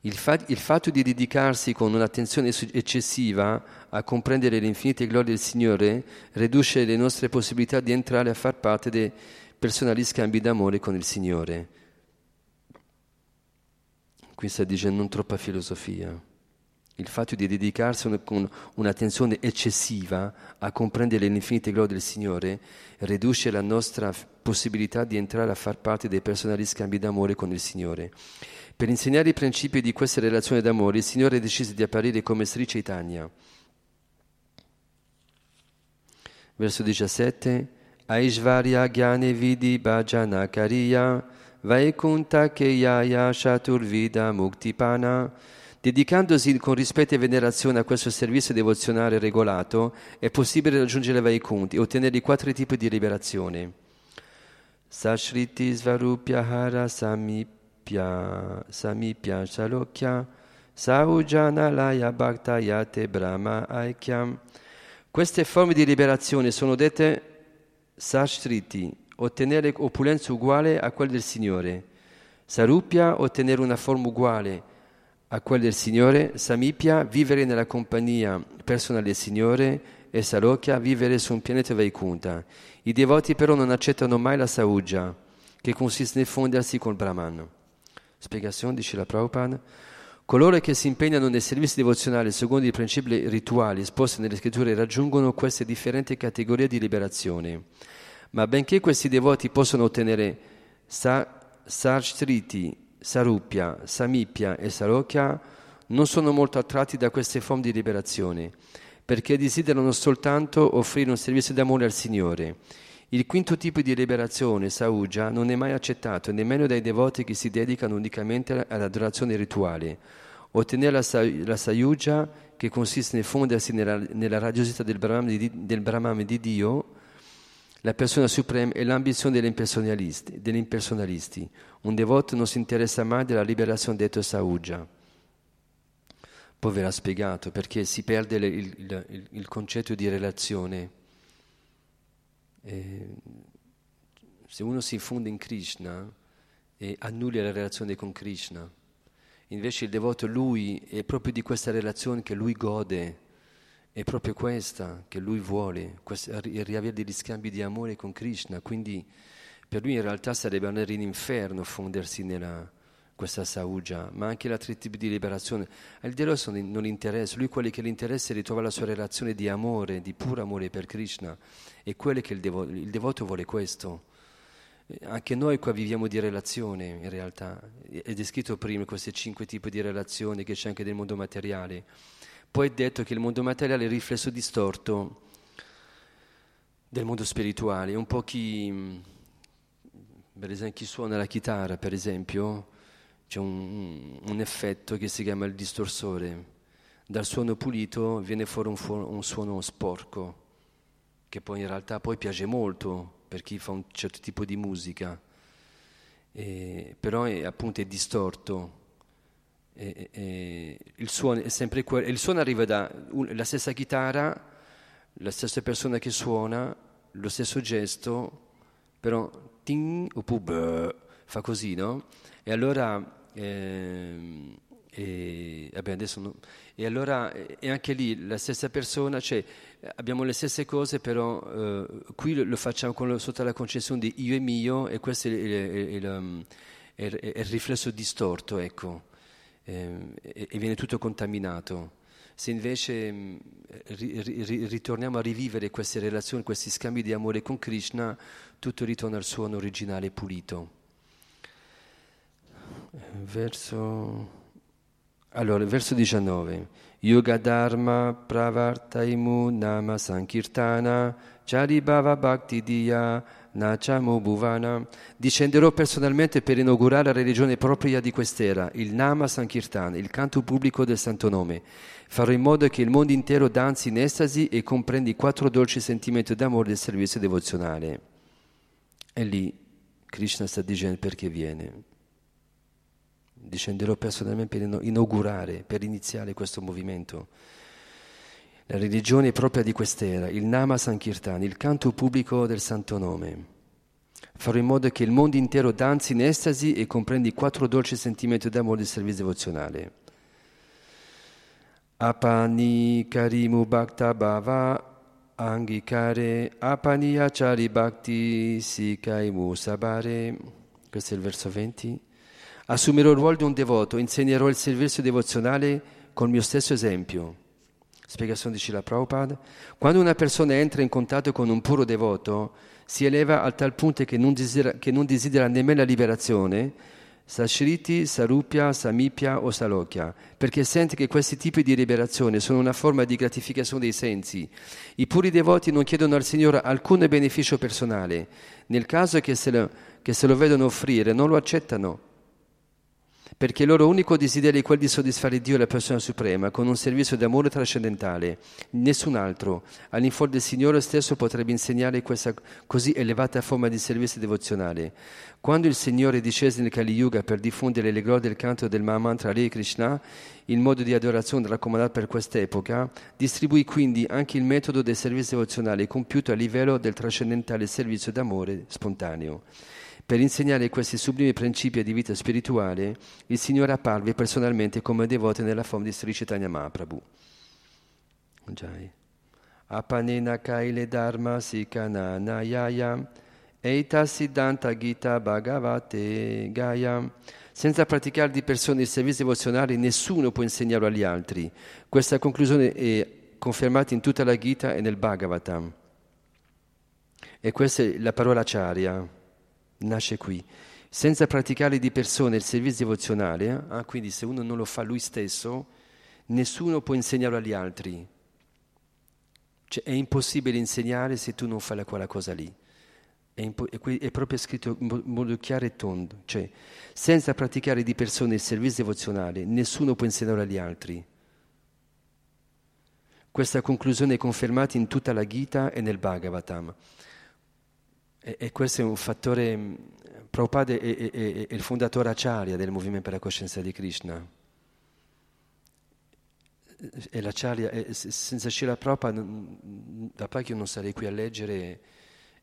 Il, fa- il fatto di dedicarsi con un'attenzione eccessiva a comprendere le infinite glorie del Signore riduce le nostre possibilità di entrare a far parte dei personali scambi d'amore con il Signore. Qui sta dicendo non troppa filosofia. Il fatto di dedicarsi con un'attenzione eccessiva a comprendere le infinite glorie del Signore riduce la nostra possibilità di entrare a far parte dei personali scambi d'amore con il Signore. Per insegnare i principi di queste relazioni d'amore, il Signore decise di apparire come Sri Chaitanya. Verso 17. Aishvarya Gyane Vidi Bhajana Kariya Vaikunta Keyaya Shaturvida Muktipana Dedicandosi con rispetto e venerazione a questo servizio devozionale regolato, è possibile raggiungere Vaikunti e ottenere i quattro tipi di liberazione. Sashriti Svarupya Hara Samipya Samipya Shalokya Saujana Laya Bhaktayate Brahma Aikyam. Queste forme di liberazione sono dette Sashriti, ottenere opulenza uguale a quella del Signore. Sarupya, ottenere una forma uguale a quella del Signore, Samipya, vivere nella compagnia personale del Signore, e Salokya, vivere su un pianeta Vaikunta. I devoti però non accettano mai la Sauja, che consiste nel fondersi col Brahman. Spiegazione, dice la Prabhupada. Coloro che si impegnano nel servizio devozionale secondo i principi rituali esposti nelle scritture raggiungono queste differenti categorie di liberazione. Ma benché questi devoti possano ottenere sa- sarstriti, Sarupya, Samipya e Sarokya non sono molto attratti da queste forme di liberazione, perché desiderano soltanto offrire un servizio d'amore al Signore. Il quinto tipo di liberazione, Sauja, non è mai accettato nemmeno dai devoti che si dedicano unicamente all'adorazione rituale. Ottenere la, sa- la Sayuja, che consiste nel fondersi nella, nella radiosità del Brahman di, del Brahman di Dio, la persona suprema è l'ambizione degli impersonalisti, degli impersonalisti. Un devoto non si interessa mai della liberazione detto Sauja. Poi verrà spiegato perché si perde il, il, il concetto di relazione. E se uno si infonde in Krishna e annulla la relazione con Krishna, invece il devoto lui è proprio di questa relazione che lui gode è proprio questa che lui vuole, riavere degli scambi di amore con Krishna, quindi per lui in realtà sarebbe andare in inferno fondersi nella questa saugia, ma anche l'altro tipo di liberazione. Al Deus non interessa, lui quello che gli interessa è ritrovare la sua relazione di amore, di puro amore per Krishna, e quello che il devoto, il devoto vuole questo. Anche noi qua viviamo di relazione in realtà, è descritto prima questi cinque tipi di relazioni che c'è anche nel mondo materiale. Poi è detto che il mondo materiale è il riflesso distorto del mondo spirituale. Un po' chi, per esempio, chi suona la chitarra, per esempio, c'è un, un effetto che si chiama il distorsore. Dal suono pulito viene fuori un, fu- un suono sporco. che poi in realtà poi piace molto per chi fa un certo tipo di musica, e, però è, appunto è distorto. E, e, il, suono è sempre quello, il suono arriva dalla stessa chitarra, la stessa persona che suona, lo stesso gesto, però ting, oppure fa così, no? E allora... Eh, e, vabbè, no, e, allora e anche lì la stessa persona, cioè abbiamo le stesse cose, però eh, qui lo, lo facciamo con, sotto la concezione di io e mio e questo è il, il, il, il riflesso distorto, ecco, eh, e, viene tutto contaminato. Se invece mm, ri, ri, ritorniamo a rivivere queste relazioni, questi scambi di amore con Krishna, tutto ritorna al suono originale pulito. Verso allora, verso 19. Yoga Dharma Pravartaimu Nama Sankirtana Charibhava Bhakti Diya Nachamu Bhuvana. Discenderò personalmente per inaugurare la religione propria di quest'era, il Nama Sankirtana, il canto pubblico del Santo Nome. Farò in modo che il mondo intero danzi in estasi e comprendi quattro dolci sentimenti d'amore del servizio devozionale. E lì Krishna sta dicendo perché viene discenderò personalmente per inaugurare, per iniziare questo movimento. La religione propria di quest'era, il Nama Sankirtan, il canto pubblico del Santo Nome. Farò in modo che il mondo intero danzi in estasi e comprendi i quattro dolci sentimenti d'amore del servizio devozionale. Apani Karimu Bhakta Bhava Angikare Apani Achari Bhakti Sikaimu Sabare. Questo è il verso 20. Assumerò il ruolo di un devoto, insegnerò il servizio devozionale col mio stesso esempio. Spiegazione di Srila Prabhupada. Quando una persona entra in contatto con un puro devoto, si eleva a tal punto che non desidera, che non desidera nemmeno la liberazione, Sashriti, Sarupya, Samipya o Salokya, perché sente che questi tipi di liberazione sono una forma di gratificazione dei sensi. I puri devoti non chiedono al Signore alcun beneficio personale. Nel caso che se lo, che se lo vedono offrire, non lo accettano perché il loro unico desiderio è quello di soddisfare Dio, la persona suprema, con un servizio d'amore trascendentale. Nessun altro, all'infuori del Signore stesso, potrebbe insegnare questa così elevata forma di servizio devozionale. Quando il Signore discese nel Kali Yuga per diffondere le glorie del canto del Mahamantra Hare Krishna, il modo di adorazione raccomandato per quest'epoca, distribuì quindi anche il metodo del servizio devozionale compiuto a livello del trascendentale servizio d'amore spontaneo. Per insegnare questi sublimi principi di vita spirituale, il Signore apparve personalmente come devoto nella forma di Sri Chaitanya Mahaprabhu. Jai. Apanena Kaile Dharma Sikana Nayaya Eita Siddhanta Gita Bhagavate Gaya. Senza praticare di persone il servizio devozionale, nessuno può insegnarlo agli altri. Questa conclusione è confermata in tutta la Gita e nel Bhagavatam. E questa è la parola Acharya nasce qui. Senza praticare di persona il servizio devozionale, eh? quindi se uno non lo fa lui stesso, nessuno può insegnarlo agli altri. Cioè, è impossibile insegnare se tu non fai quella cosa lì. È, impo- è, proprio scritto in modo chiaro e tondo. Cioè, senza praticare di persona il servizio devozionale, nessuno può insegnarlo agli altri. Questa conclusione è confermata in tutta la Gita e nel Bhagavatam. E, e questo è un fattore, mm, Prabhupada è, è, è, è il fondatore acharya del movimento per la coscienza di Krishna. E l'acharya, senza Shila Prabhupada, da che io non sarei qui a leggere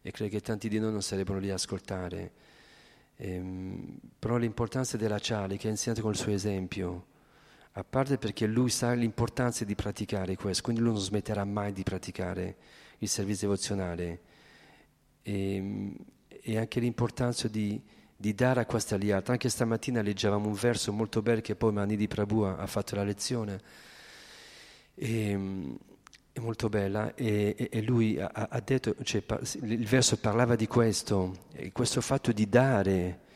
e credo che tanti di noi non sarebbero lì a ascoltare. Ehm, però l'importanza dell'acharya che ha insegnato con il suo esempio, a parte perché lui sa l'importanza di praticare questo, quindi lui non smetterà mai di praticare il servizio devozionale e, ehm, e anche l'importanza di, di dare a questa aliata. Anche stamattina leggevamo un verso molto bello che poi Manidi Prabhu ha fatto la lezione, e, ehm, è molto bella, e, e, lui ha, ha detto, cioè, il verso parlava di questo, questo fatto di dare.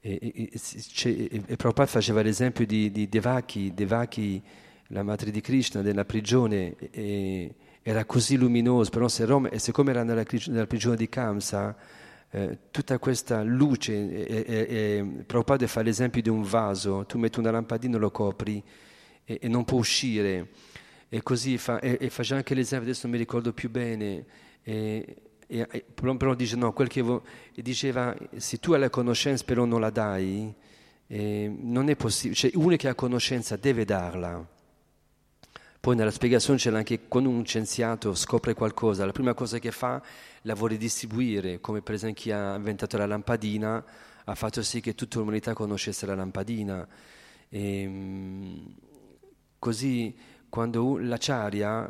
E, e, e Prabhupada faceva l'esempio di, di Devaki, Devaki, la madre di Krishna, della prigione, e, era così luminoso, però se Roma, e siccome era nella, nella prigione di Kamsa, eh, tutta questa luce, e, e, e, Prabhupada fa l'esempio di un vaso, tu metti una lampadina, lo copri e, e non può uscire. E così fa, e, e faceva anche l'esempio, adesso non mi ricordo più bene, E, e, però dice no, quel che vo- diceva se tu hai la conoscenza però non la dai, eh, non è possibile, cioè uno che ha conoscenza deve darla. Poi nella spiegazione c'è anche quando un scienziato scopre qualcosa, la prima cosa che fa la vuole distribuire, come per esempio chi ha inventato la lampadina ha fatto sì che tutta l'umanità conoscesse la lampadina. E, ehm, così quando l'acciaria,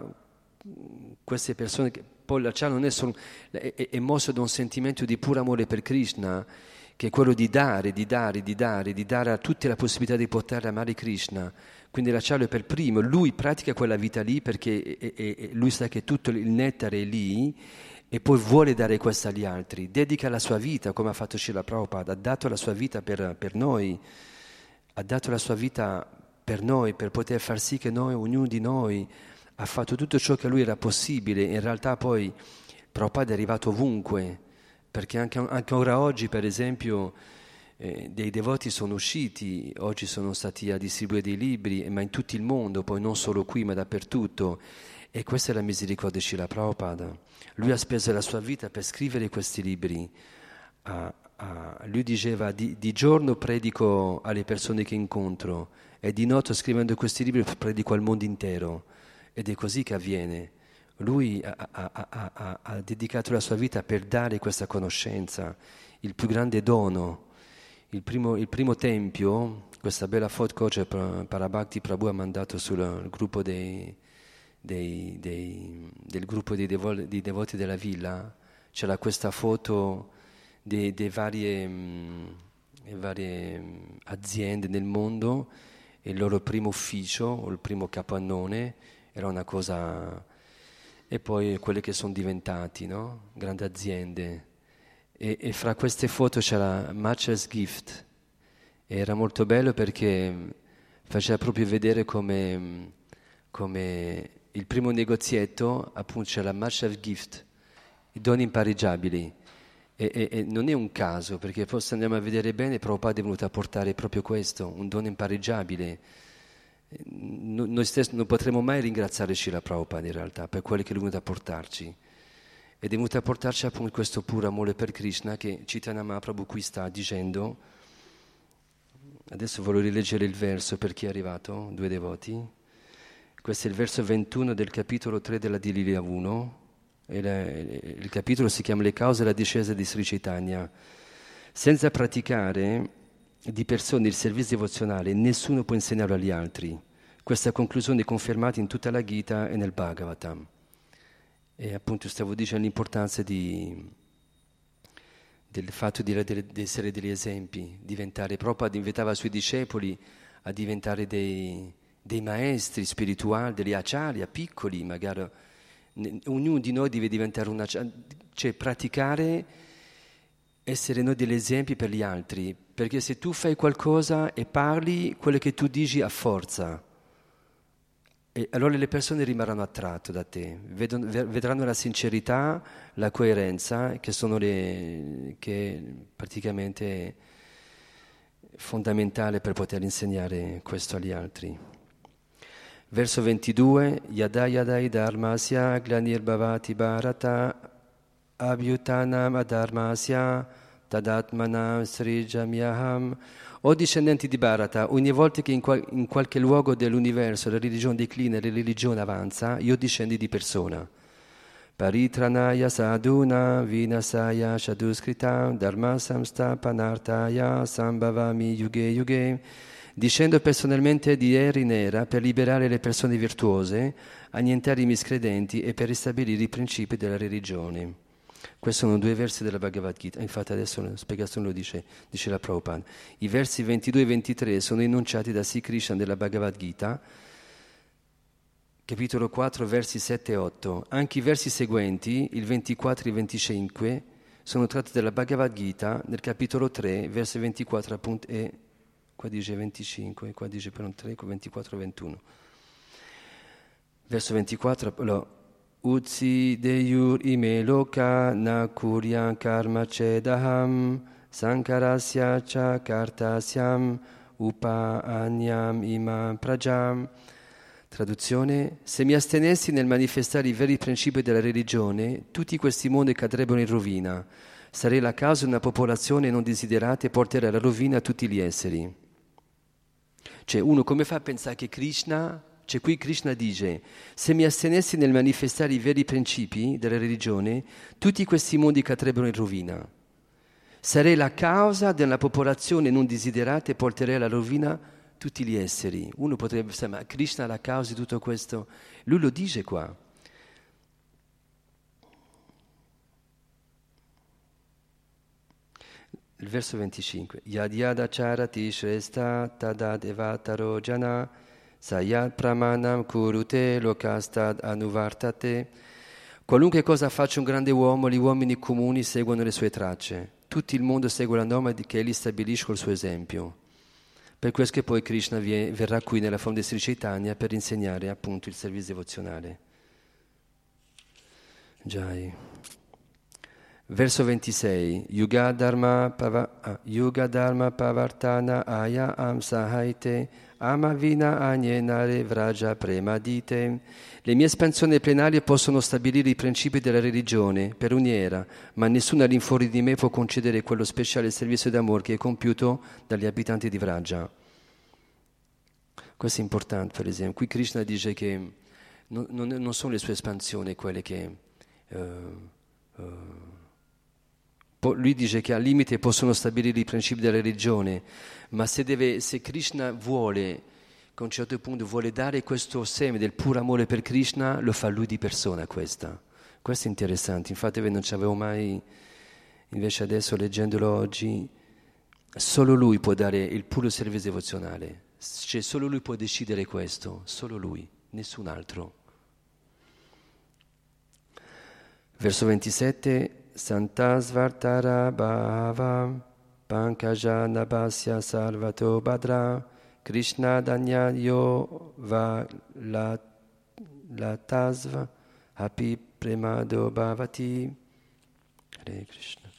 queste persone, poi l'acciaria non è solo, è, è mosso da un sentimento di puro amore per Krishna, che è quello di dare, di dare, di dare, di dare a tutti la possibilità di poter amare Krishna. Quindi l'acciaio è per primo, lui pratica quella vita lì perché è, è, è, lui sa che tutto il nettare è lì e poi vuole dare questo agli altri. Dedica la sua vita, come ha fatto Srila Prabhupada, ha dato la sua vita per, per noi, ha dato la sua vita per noi, per poter far sì che noi, ognuno di noi, ha fatto tutto ciò che a lui era possibile. In realtà poi Prabhupada è arrivato ovunque perché anche, anche ora oggi, per esempio, eh, dei devoti sono usciti, oggi sono stati a distribuire dei libri, ma in tutto il mondo, poi non solo qui, ma dappertutto. E questa è la misericordia di Shila Prabhupada. Lui ha speso la sua vita per scrivere questi libri. Ah, ah, lui diceva, di, di giorno predico alle persone che incontro e di notte scrivendo questi libri predico al mondo intero. Ed è così che avviene. Lui ha, ha, ha, ha, dedicato la sua vita per dare questa conoscenza, il più grande dono. Il primo, il primo tempio, questa bella foto che Parabhakti Prabhu ha mandato sul gruppo dei, dei, dei, del gruppo dei, devo, dei, devoti della villa, c'era questa foto delle varie, mh, varie aziende nel mondo e il loro primo ufficio o il primo capannone era una cosa e poi quelle che sono diventati, no? grandi aziende. E, e, fra queste foto c'era Matcher's Gift. E era molto bello perché faceva proprio vedere come, come il primo negozietto, appunto, c'era Matcher's Gift, i doni impareggiabili. E, e, e, non è un caso, perché poi se andiamo a vedere bene, Prabhupada è venuto a portare proprio questo, un dono impareggiabile noi stessi non potremo mai ringraziare Shila Prabhupada in realtà per quello che è venuto a portarci. Ed è venuto a portarci appunto questo puro amore per Krishna che Chaitanya Mahaprabhu qui sta dicendo. Adesso voglio rileggere il verso per chi è arrivato, due devoti. Questo è il verso 21 del capitolo 3 della Dililia 1. il capitolo si chiama Le cause della discesa di Sri Chaitanya. Senza praticare di persone il servizio devozionale nessuno può insegnarlo agli altri. Questa conclusione è confermata in tutta la Gita e nel Bhagavatam. E appunto stavo dicendo l'importanza di, del fatto di, di, essere degli esempi, diventare, Prabhupada invitava i suoi discepoli a diventare dei, dei maestri spirituali, degli acciari, piccoli, magari ognuno di noi deve diventare un acciaria, cioè praticare, essere noi degli esempi per gli altri, perché se tu fai qualcosa e parli, quello che tu dici ha forza. E allora le persone rimarranno attratte da te, vedono, vedranno la sincerità, la coerenza, che sono le, che praticamente fondamentale per poter insegnare questo agli altri. Verso 22, Yada Yadai Dharmasya Glanir Bhavati Bharata Abhyutanam Adharmasya Tadatmanam Srijamyaham. O discendenti di Bharata, ogni volta che in, qual- in qualche luogo dell'universo la religione declina e la religione avanza, io discendi di persona. Paritranaya sadhuna vinasaya shaduskritam dharma samstapanartaya sambhavami yuge yuge. Discendo personalmente di eri nera per liberare le persone virtuose, annientare i miscredenti e per ristabilire i principi della religione. Questi sono due versi della Bhagavad Gita, infatti adesso la spiegazione lo dice, dice la Prabhupada. I versi 22 e 23 sono enunciati da Sri Krishna della Bhagavad Gita, capitolo 4, versi 7 e 8. Anche i versi seguenti, il 24 e il 25, sono tratti dalla Bhagavad Gita nel capitolo 3, versi 24 appunto, e qua dice 25, qua dice per un 3, 24 e 21. Verso 24, allora, Utsi deyur ime loka na kuryan karma cedaham sankarasya cha kartasyam upa anyam ima prajam. Traduzione, se mi astenessi nel manifestare i veri principi della religione, tutti questi mondi cadrebbero in rovina. Sarei la causa di una popolazione non desiderata e porterei alla rovina tutti gli esseri. Cioè, uno come fa a pensare che Krishna, cioè qui Krishna dice, se mi astenessi nel manifestare i veri principi della religione, tutti questi mondi cadrebbero in rovina. Sarei la causa della popolazione non desiderata e porterei alla rovina tutti gli esseri. Uno potrebbe pensare, ma Krishna è la causa di tutto questo? Lui lo dice qua. Il verso 25. Yad yada charati shresta tadad evataro jana sayad pramanam kurute lokastad anuvartate. Qualunque cosa faccia un grande uomo, gli uomini comuni seguono le sue tracce. Tutto il mondo segue la norma che egli stabilisce col suo esempio. Per questo che poi Krishna vie, verrà qui nella forma di Sri Chaitanya per insegnare appunto il servizio devozionale. Jai. Verso 26. Yuga Dharma, pava, ah, Yuga Dharma Pavartana Aya Amsahaite Amavina Agnenare Vraja Premadite. Le mie espansioni plenarie possono stabilire i principi della religione per ogni ma nessuno all'infuori di me può concedere quello speciale servizio d'amore che è compiuto dagli abitanti di Vraja. Questo è importante, per esempio. Qui Krishna dice che non, non, non sono le sue espansioni quelle che... Uh, uh, lui dice che al limite possono stabilire i principi della religione, ma se, deve, se Krishna vuole a un certo punto vuole dare questo seme del puro amore per Krishna, lo fa lui di persona questa. Questo è interessante, infatti non ci avevo mai, invece adesso leggendolo oggi, solo lui può dare il puro servizio devozionale, cioè solo lui può decidere questo, solo lui, nessun altro. Verso 27, Santasvartara Bhava Pankajana Sarvato Badra Krishna Danyayo va la, la tasva api premado bhavati. Hare Krishna.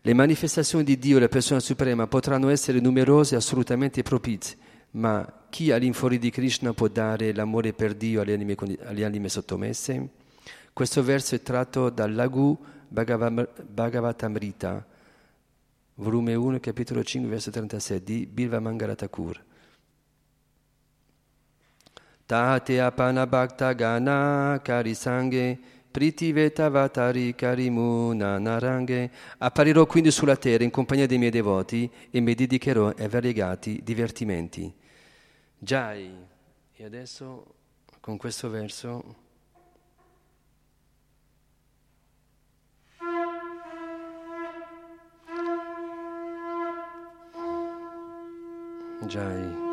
Le manifestazioni di Dio, la persona suprema, potranno essere numerose e assolutamente propizie, ma chi all'infuori di Krishna può dare l'amore per Dio alle anime, alle anime sottomesse? Questo verso è tratto dal Lagu Bhagavatamrita, volume 1, capitolo 5, verso 36 di Bilva Mangalatakur. Tate apana bhakta gana kari sanghe pritiveta vatari karimuna naranghe. Apparirò quindi sulla terra in compagnia dei miei devoti e mi dedicherò ai variegati divertimenti. Jai. E adesso con questo verso Jai.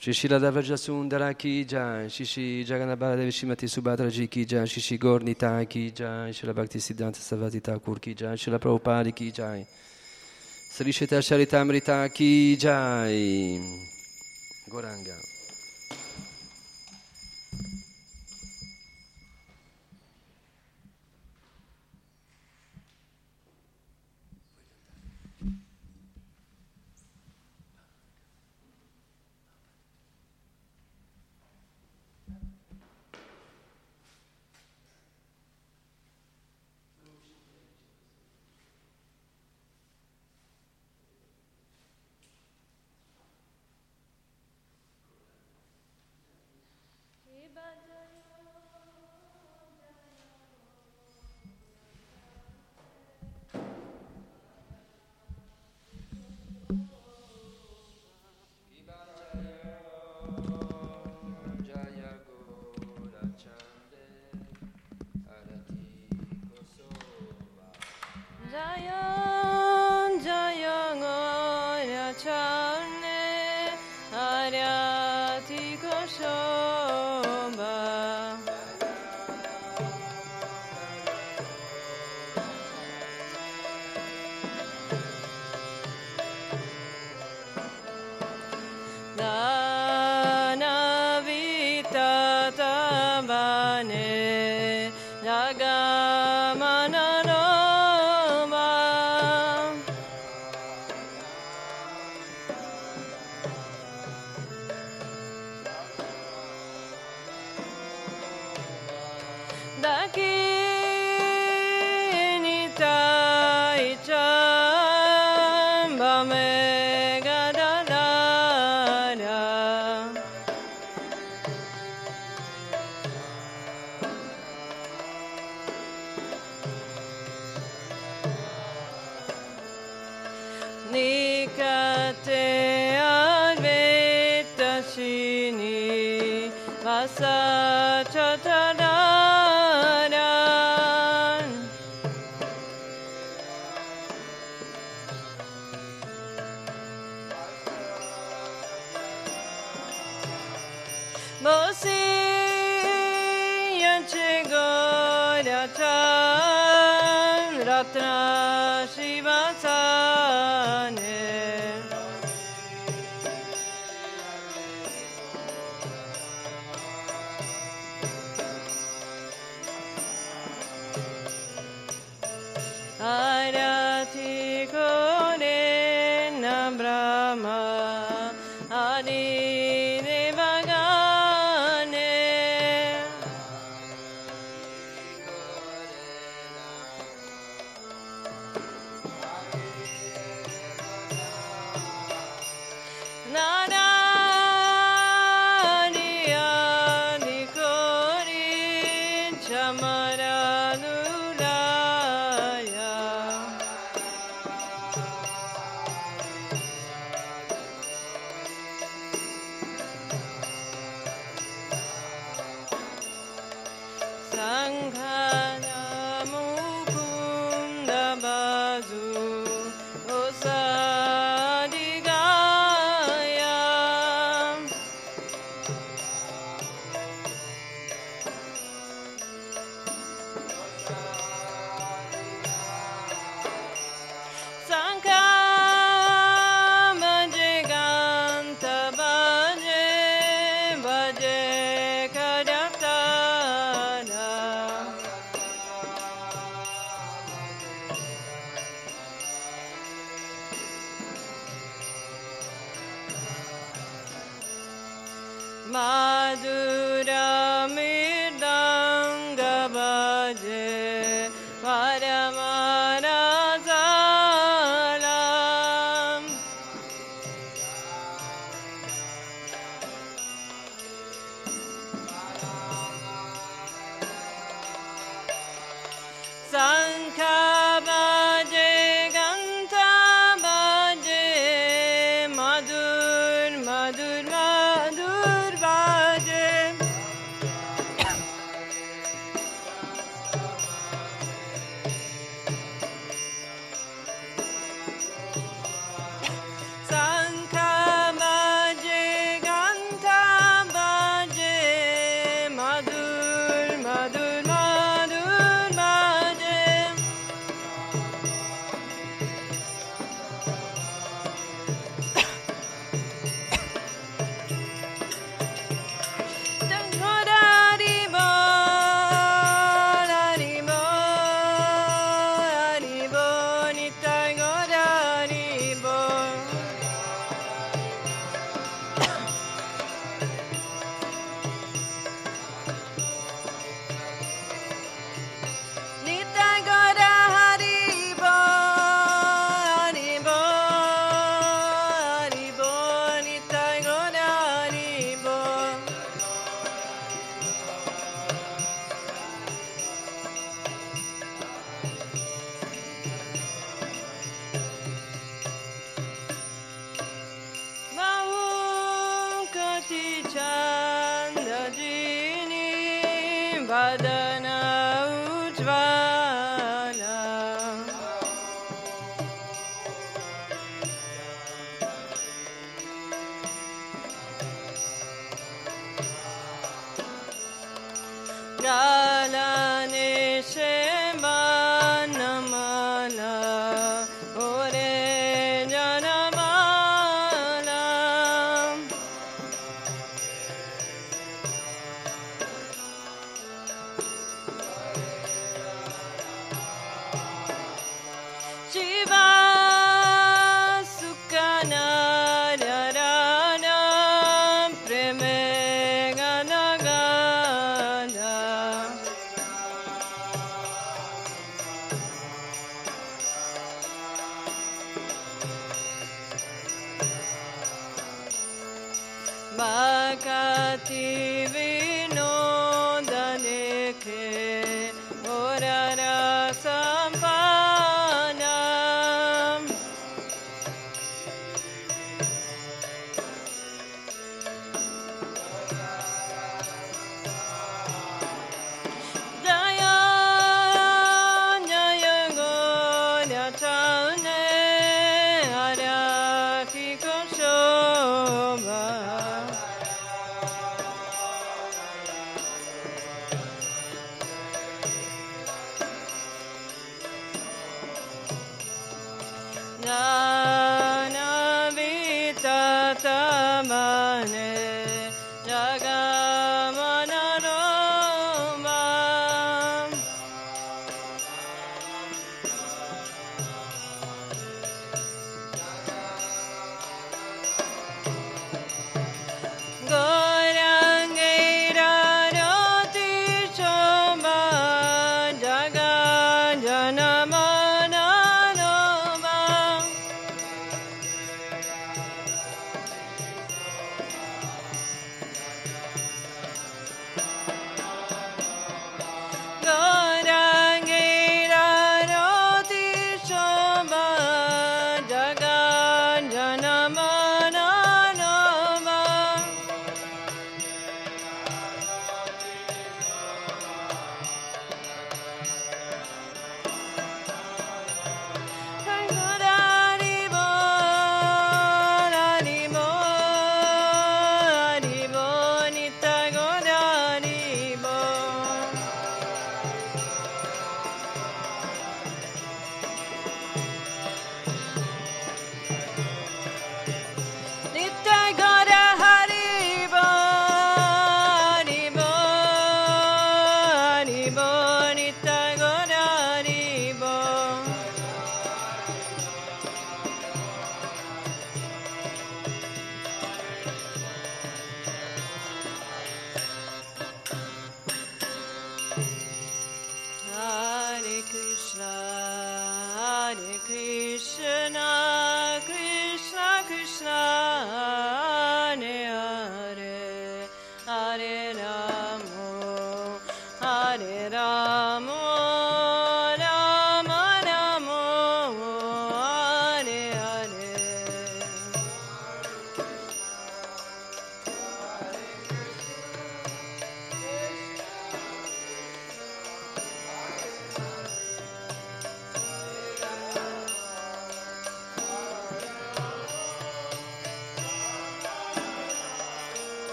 Shishila Davaja Sundara ki jai, Shishi Jaganabala Devi Shimati Subhadraji ki jai, Shishi Gornita ki jai, Shila Bhakti Siddhanta Savati Thakur ki jai, Shila Prabhupada ki jai, Sri Sheta Charitamrita ki jai. Goranga.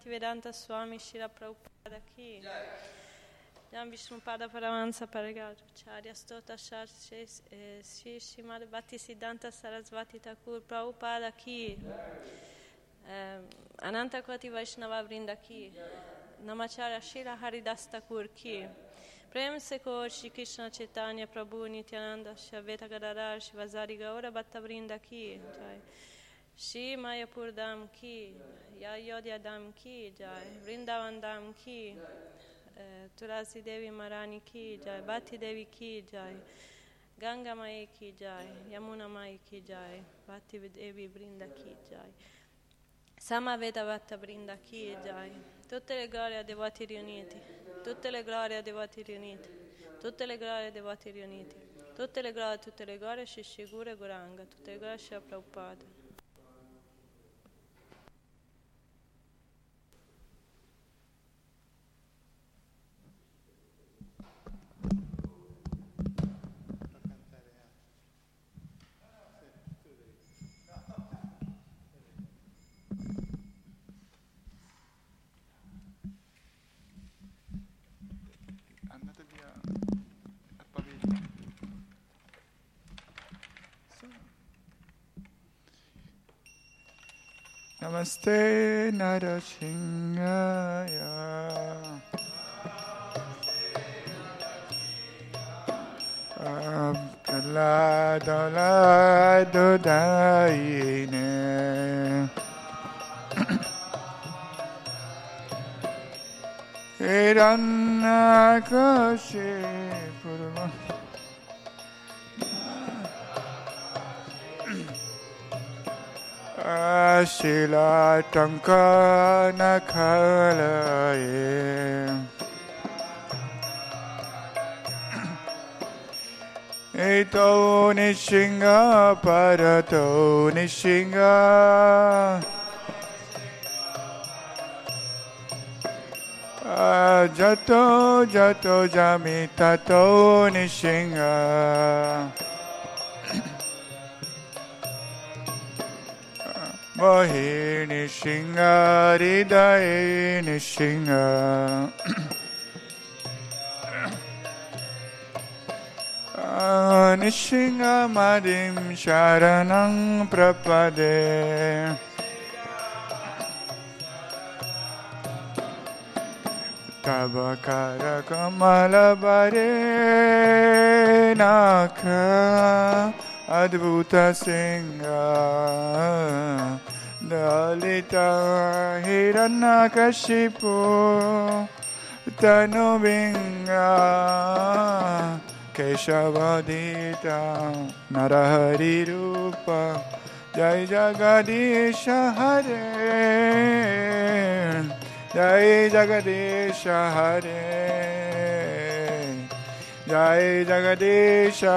Bhaktivedanta Swami Shila Prabhupada Ki. Jam Vishnupada Paramansa Paragata Charya Stota Shashe Sri Shimada eh, Bhattisiddhanta Sarasvati Thakur Prabhupada Ki. Eh, Ananta Koti Vaishnava Vrinda Ki. Namacharya Shila Haridas Thakur Ki. Prem se koči Krishna Četanja Prabhu Nityananda Shaveta Gadara Shivazari Gaura Bhatta Vrinda Ki. Jai. Shri मायापुर धाम की या अयोध्या धाम की जय वृंदावन धाम की अ, तुलसी देवी महारानी की जय बाती देवी की जय गंगा माई की जय यमुना माई की जय बाती देवी वृंद की जय Samaveda Vatta Brinda Ki Jai. Tutte le glorie a devoti riuniti. Tutte le glorie a devoti riuniti. Tutte le glorie a devoti riuniti. Tutte le glorie, tutte le glorie a Shishigura e Guranga. Tutte le glorie a Shri Prabhupada. Namaste Narasingaya. Dola Dodaine. Hiranyakashipu Asila tanka nakala Eto nishinga parato nishinga Jato jato jamita to nishinga Jato jato jamita to nishinga Mohi Nishinga Ridae Nishinga Nishinga Madim Sharanang Prapade Tava kara kamala bare nakha adbhuta singha dalita hiranyakashipu tanubinga keshavadita narahari rupa jai jagadisha hare Jai Jagadesha Hare Jai Jagadesha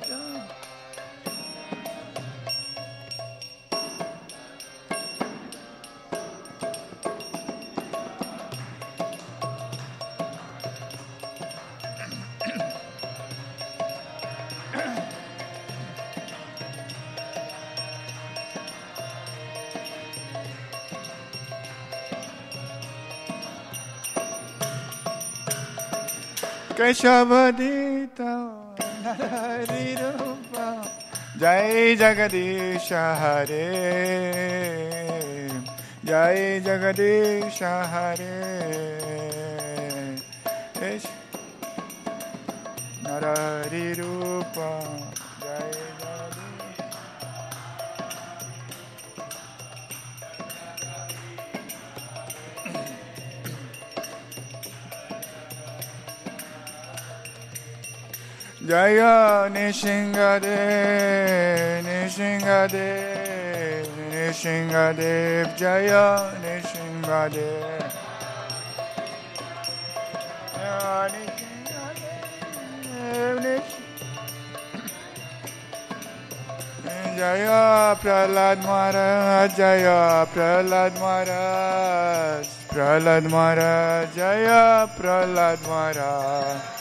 Keshavadita Narari Rupa Jai Jagadisha Hare Jai Jagadisha Hare Ish Narari Jaya Nishingade, Nishingade, Nishingadev, Jaya Nishingade. Jaya Prahlad Maharaj Jaya Prahlad Maharaj Prahlad Maharaj Jaya Prahlad Maharaj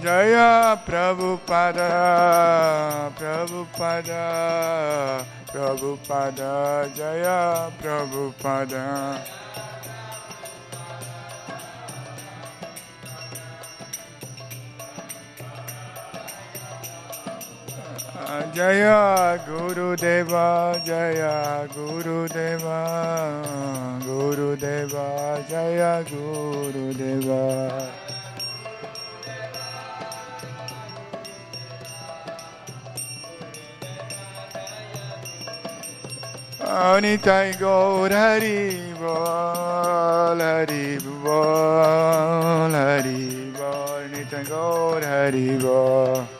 Jaya Prabhupada Prabhupada Prabhupada Jaya Prabhupada Jaya Guru Deva Jaya Guru Deva Guru Anitai Gaur Hari Bol Hari Bol Hari Bol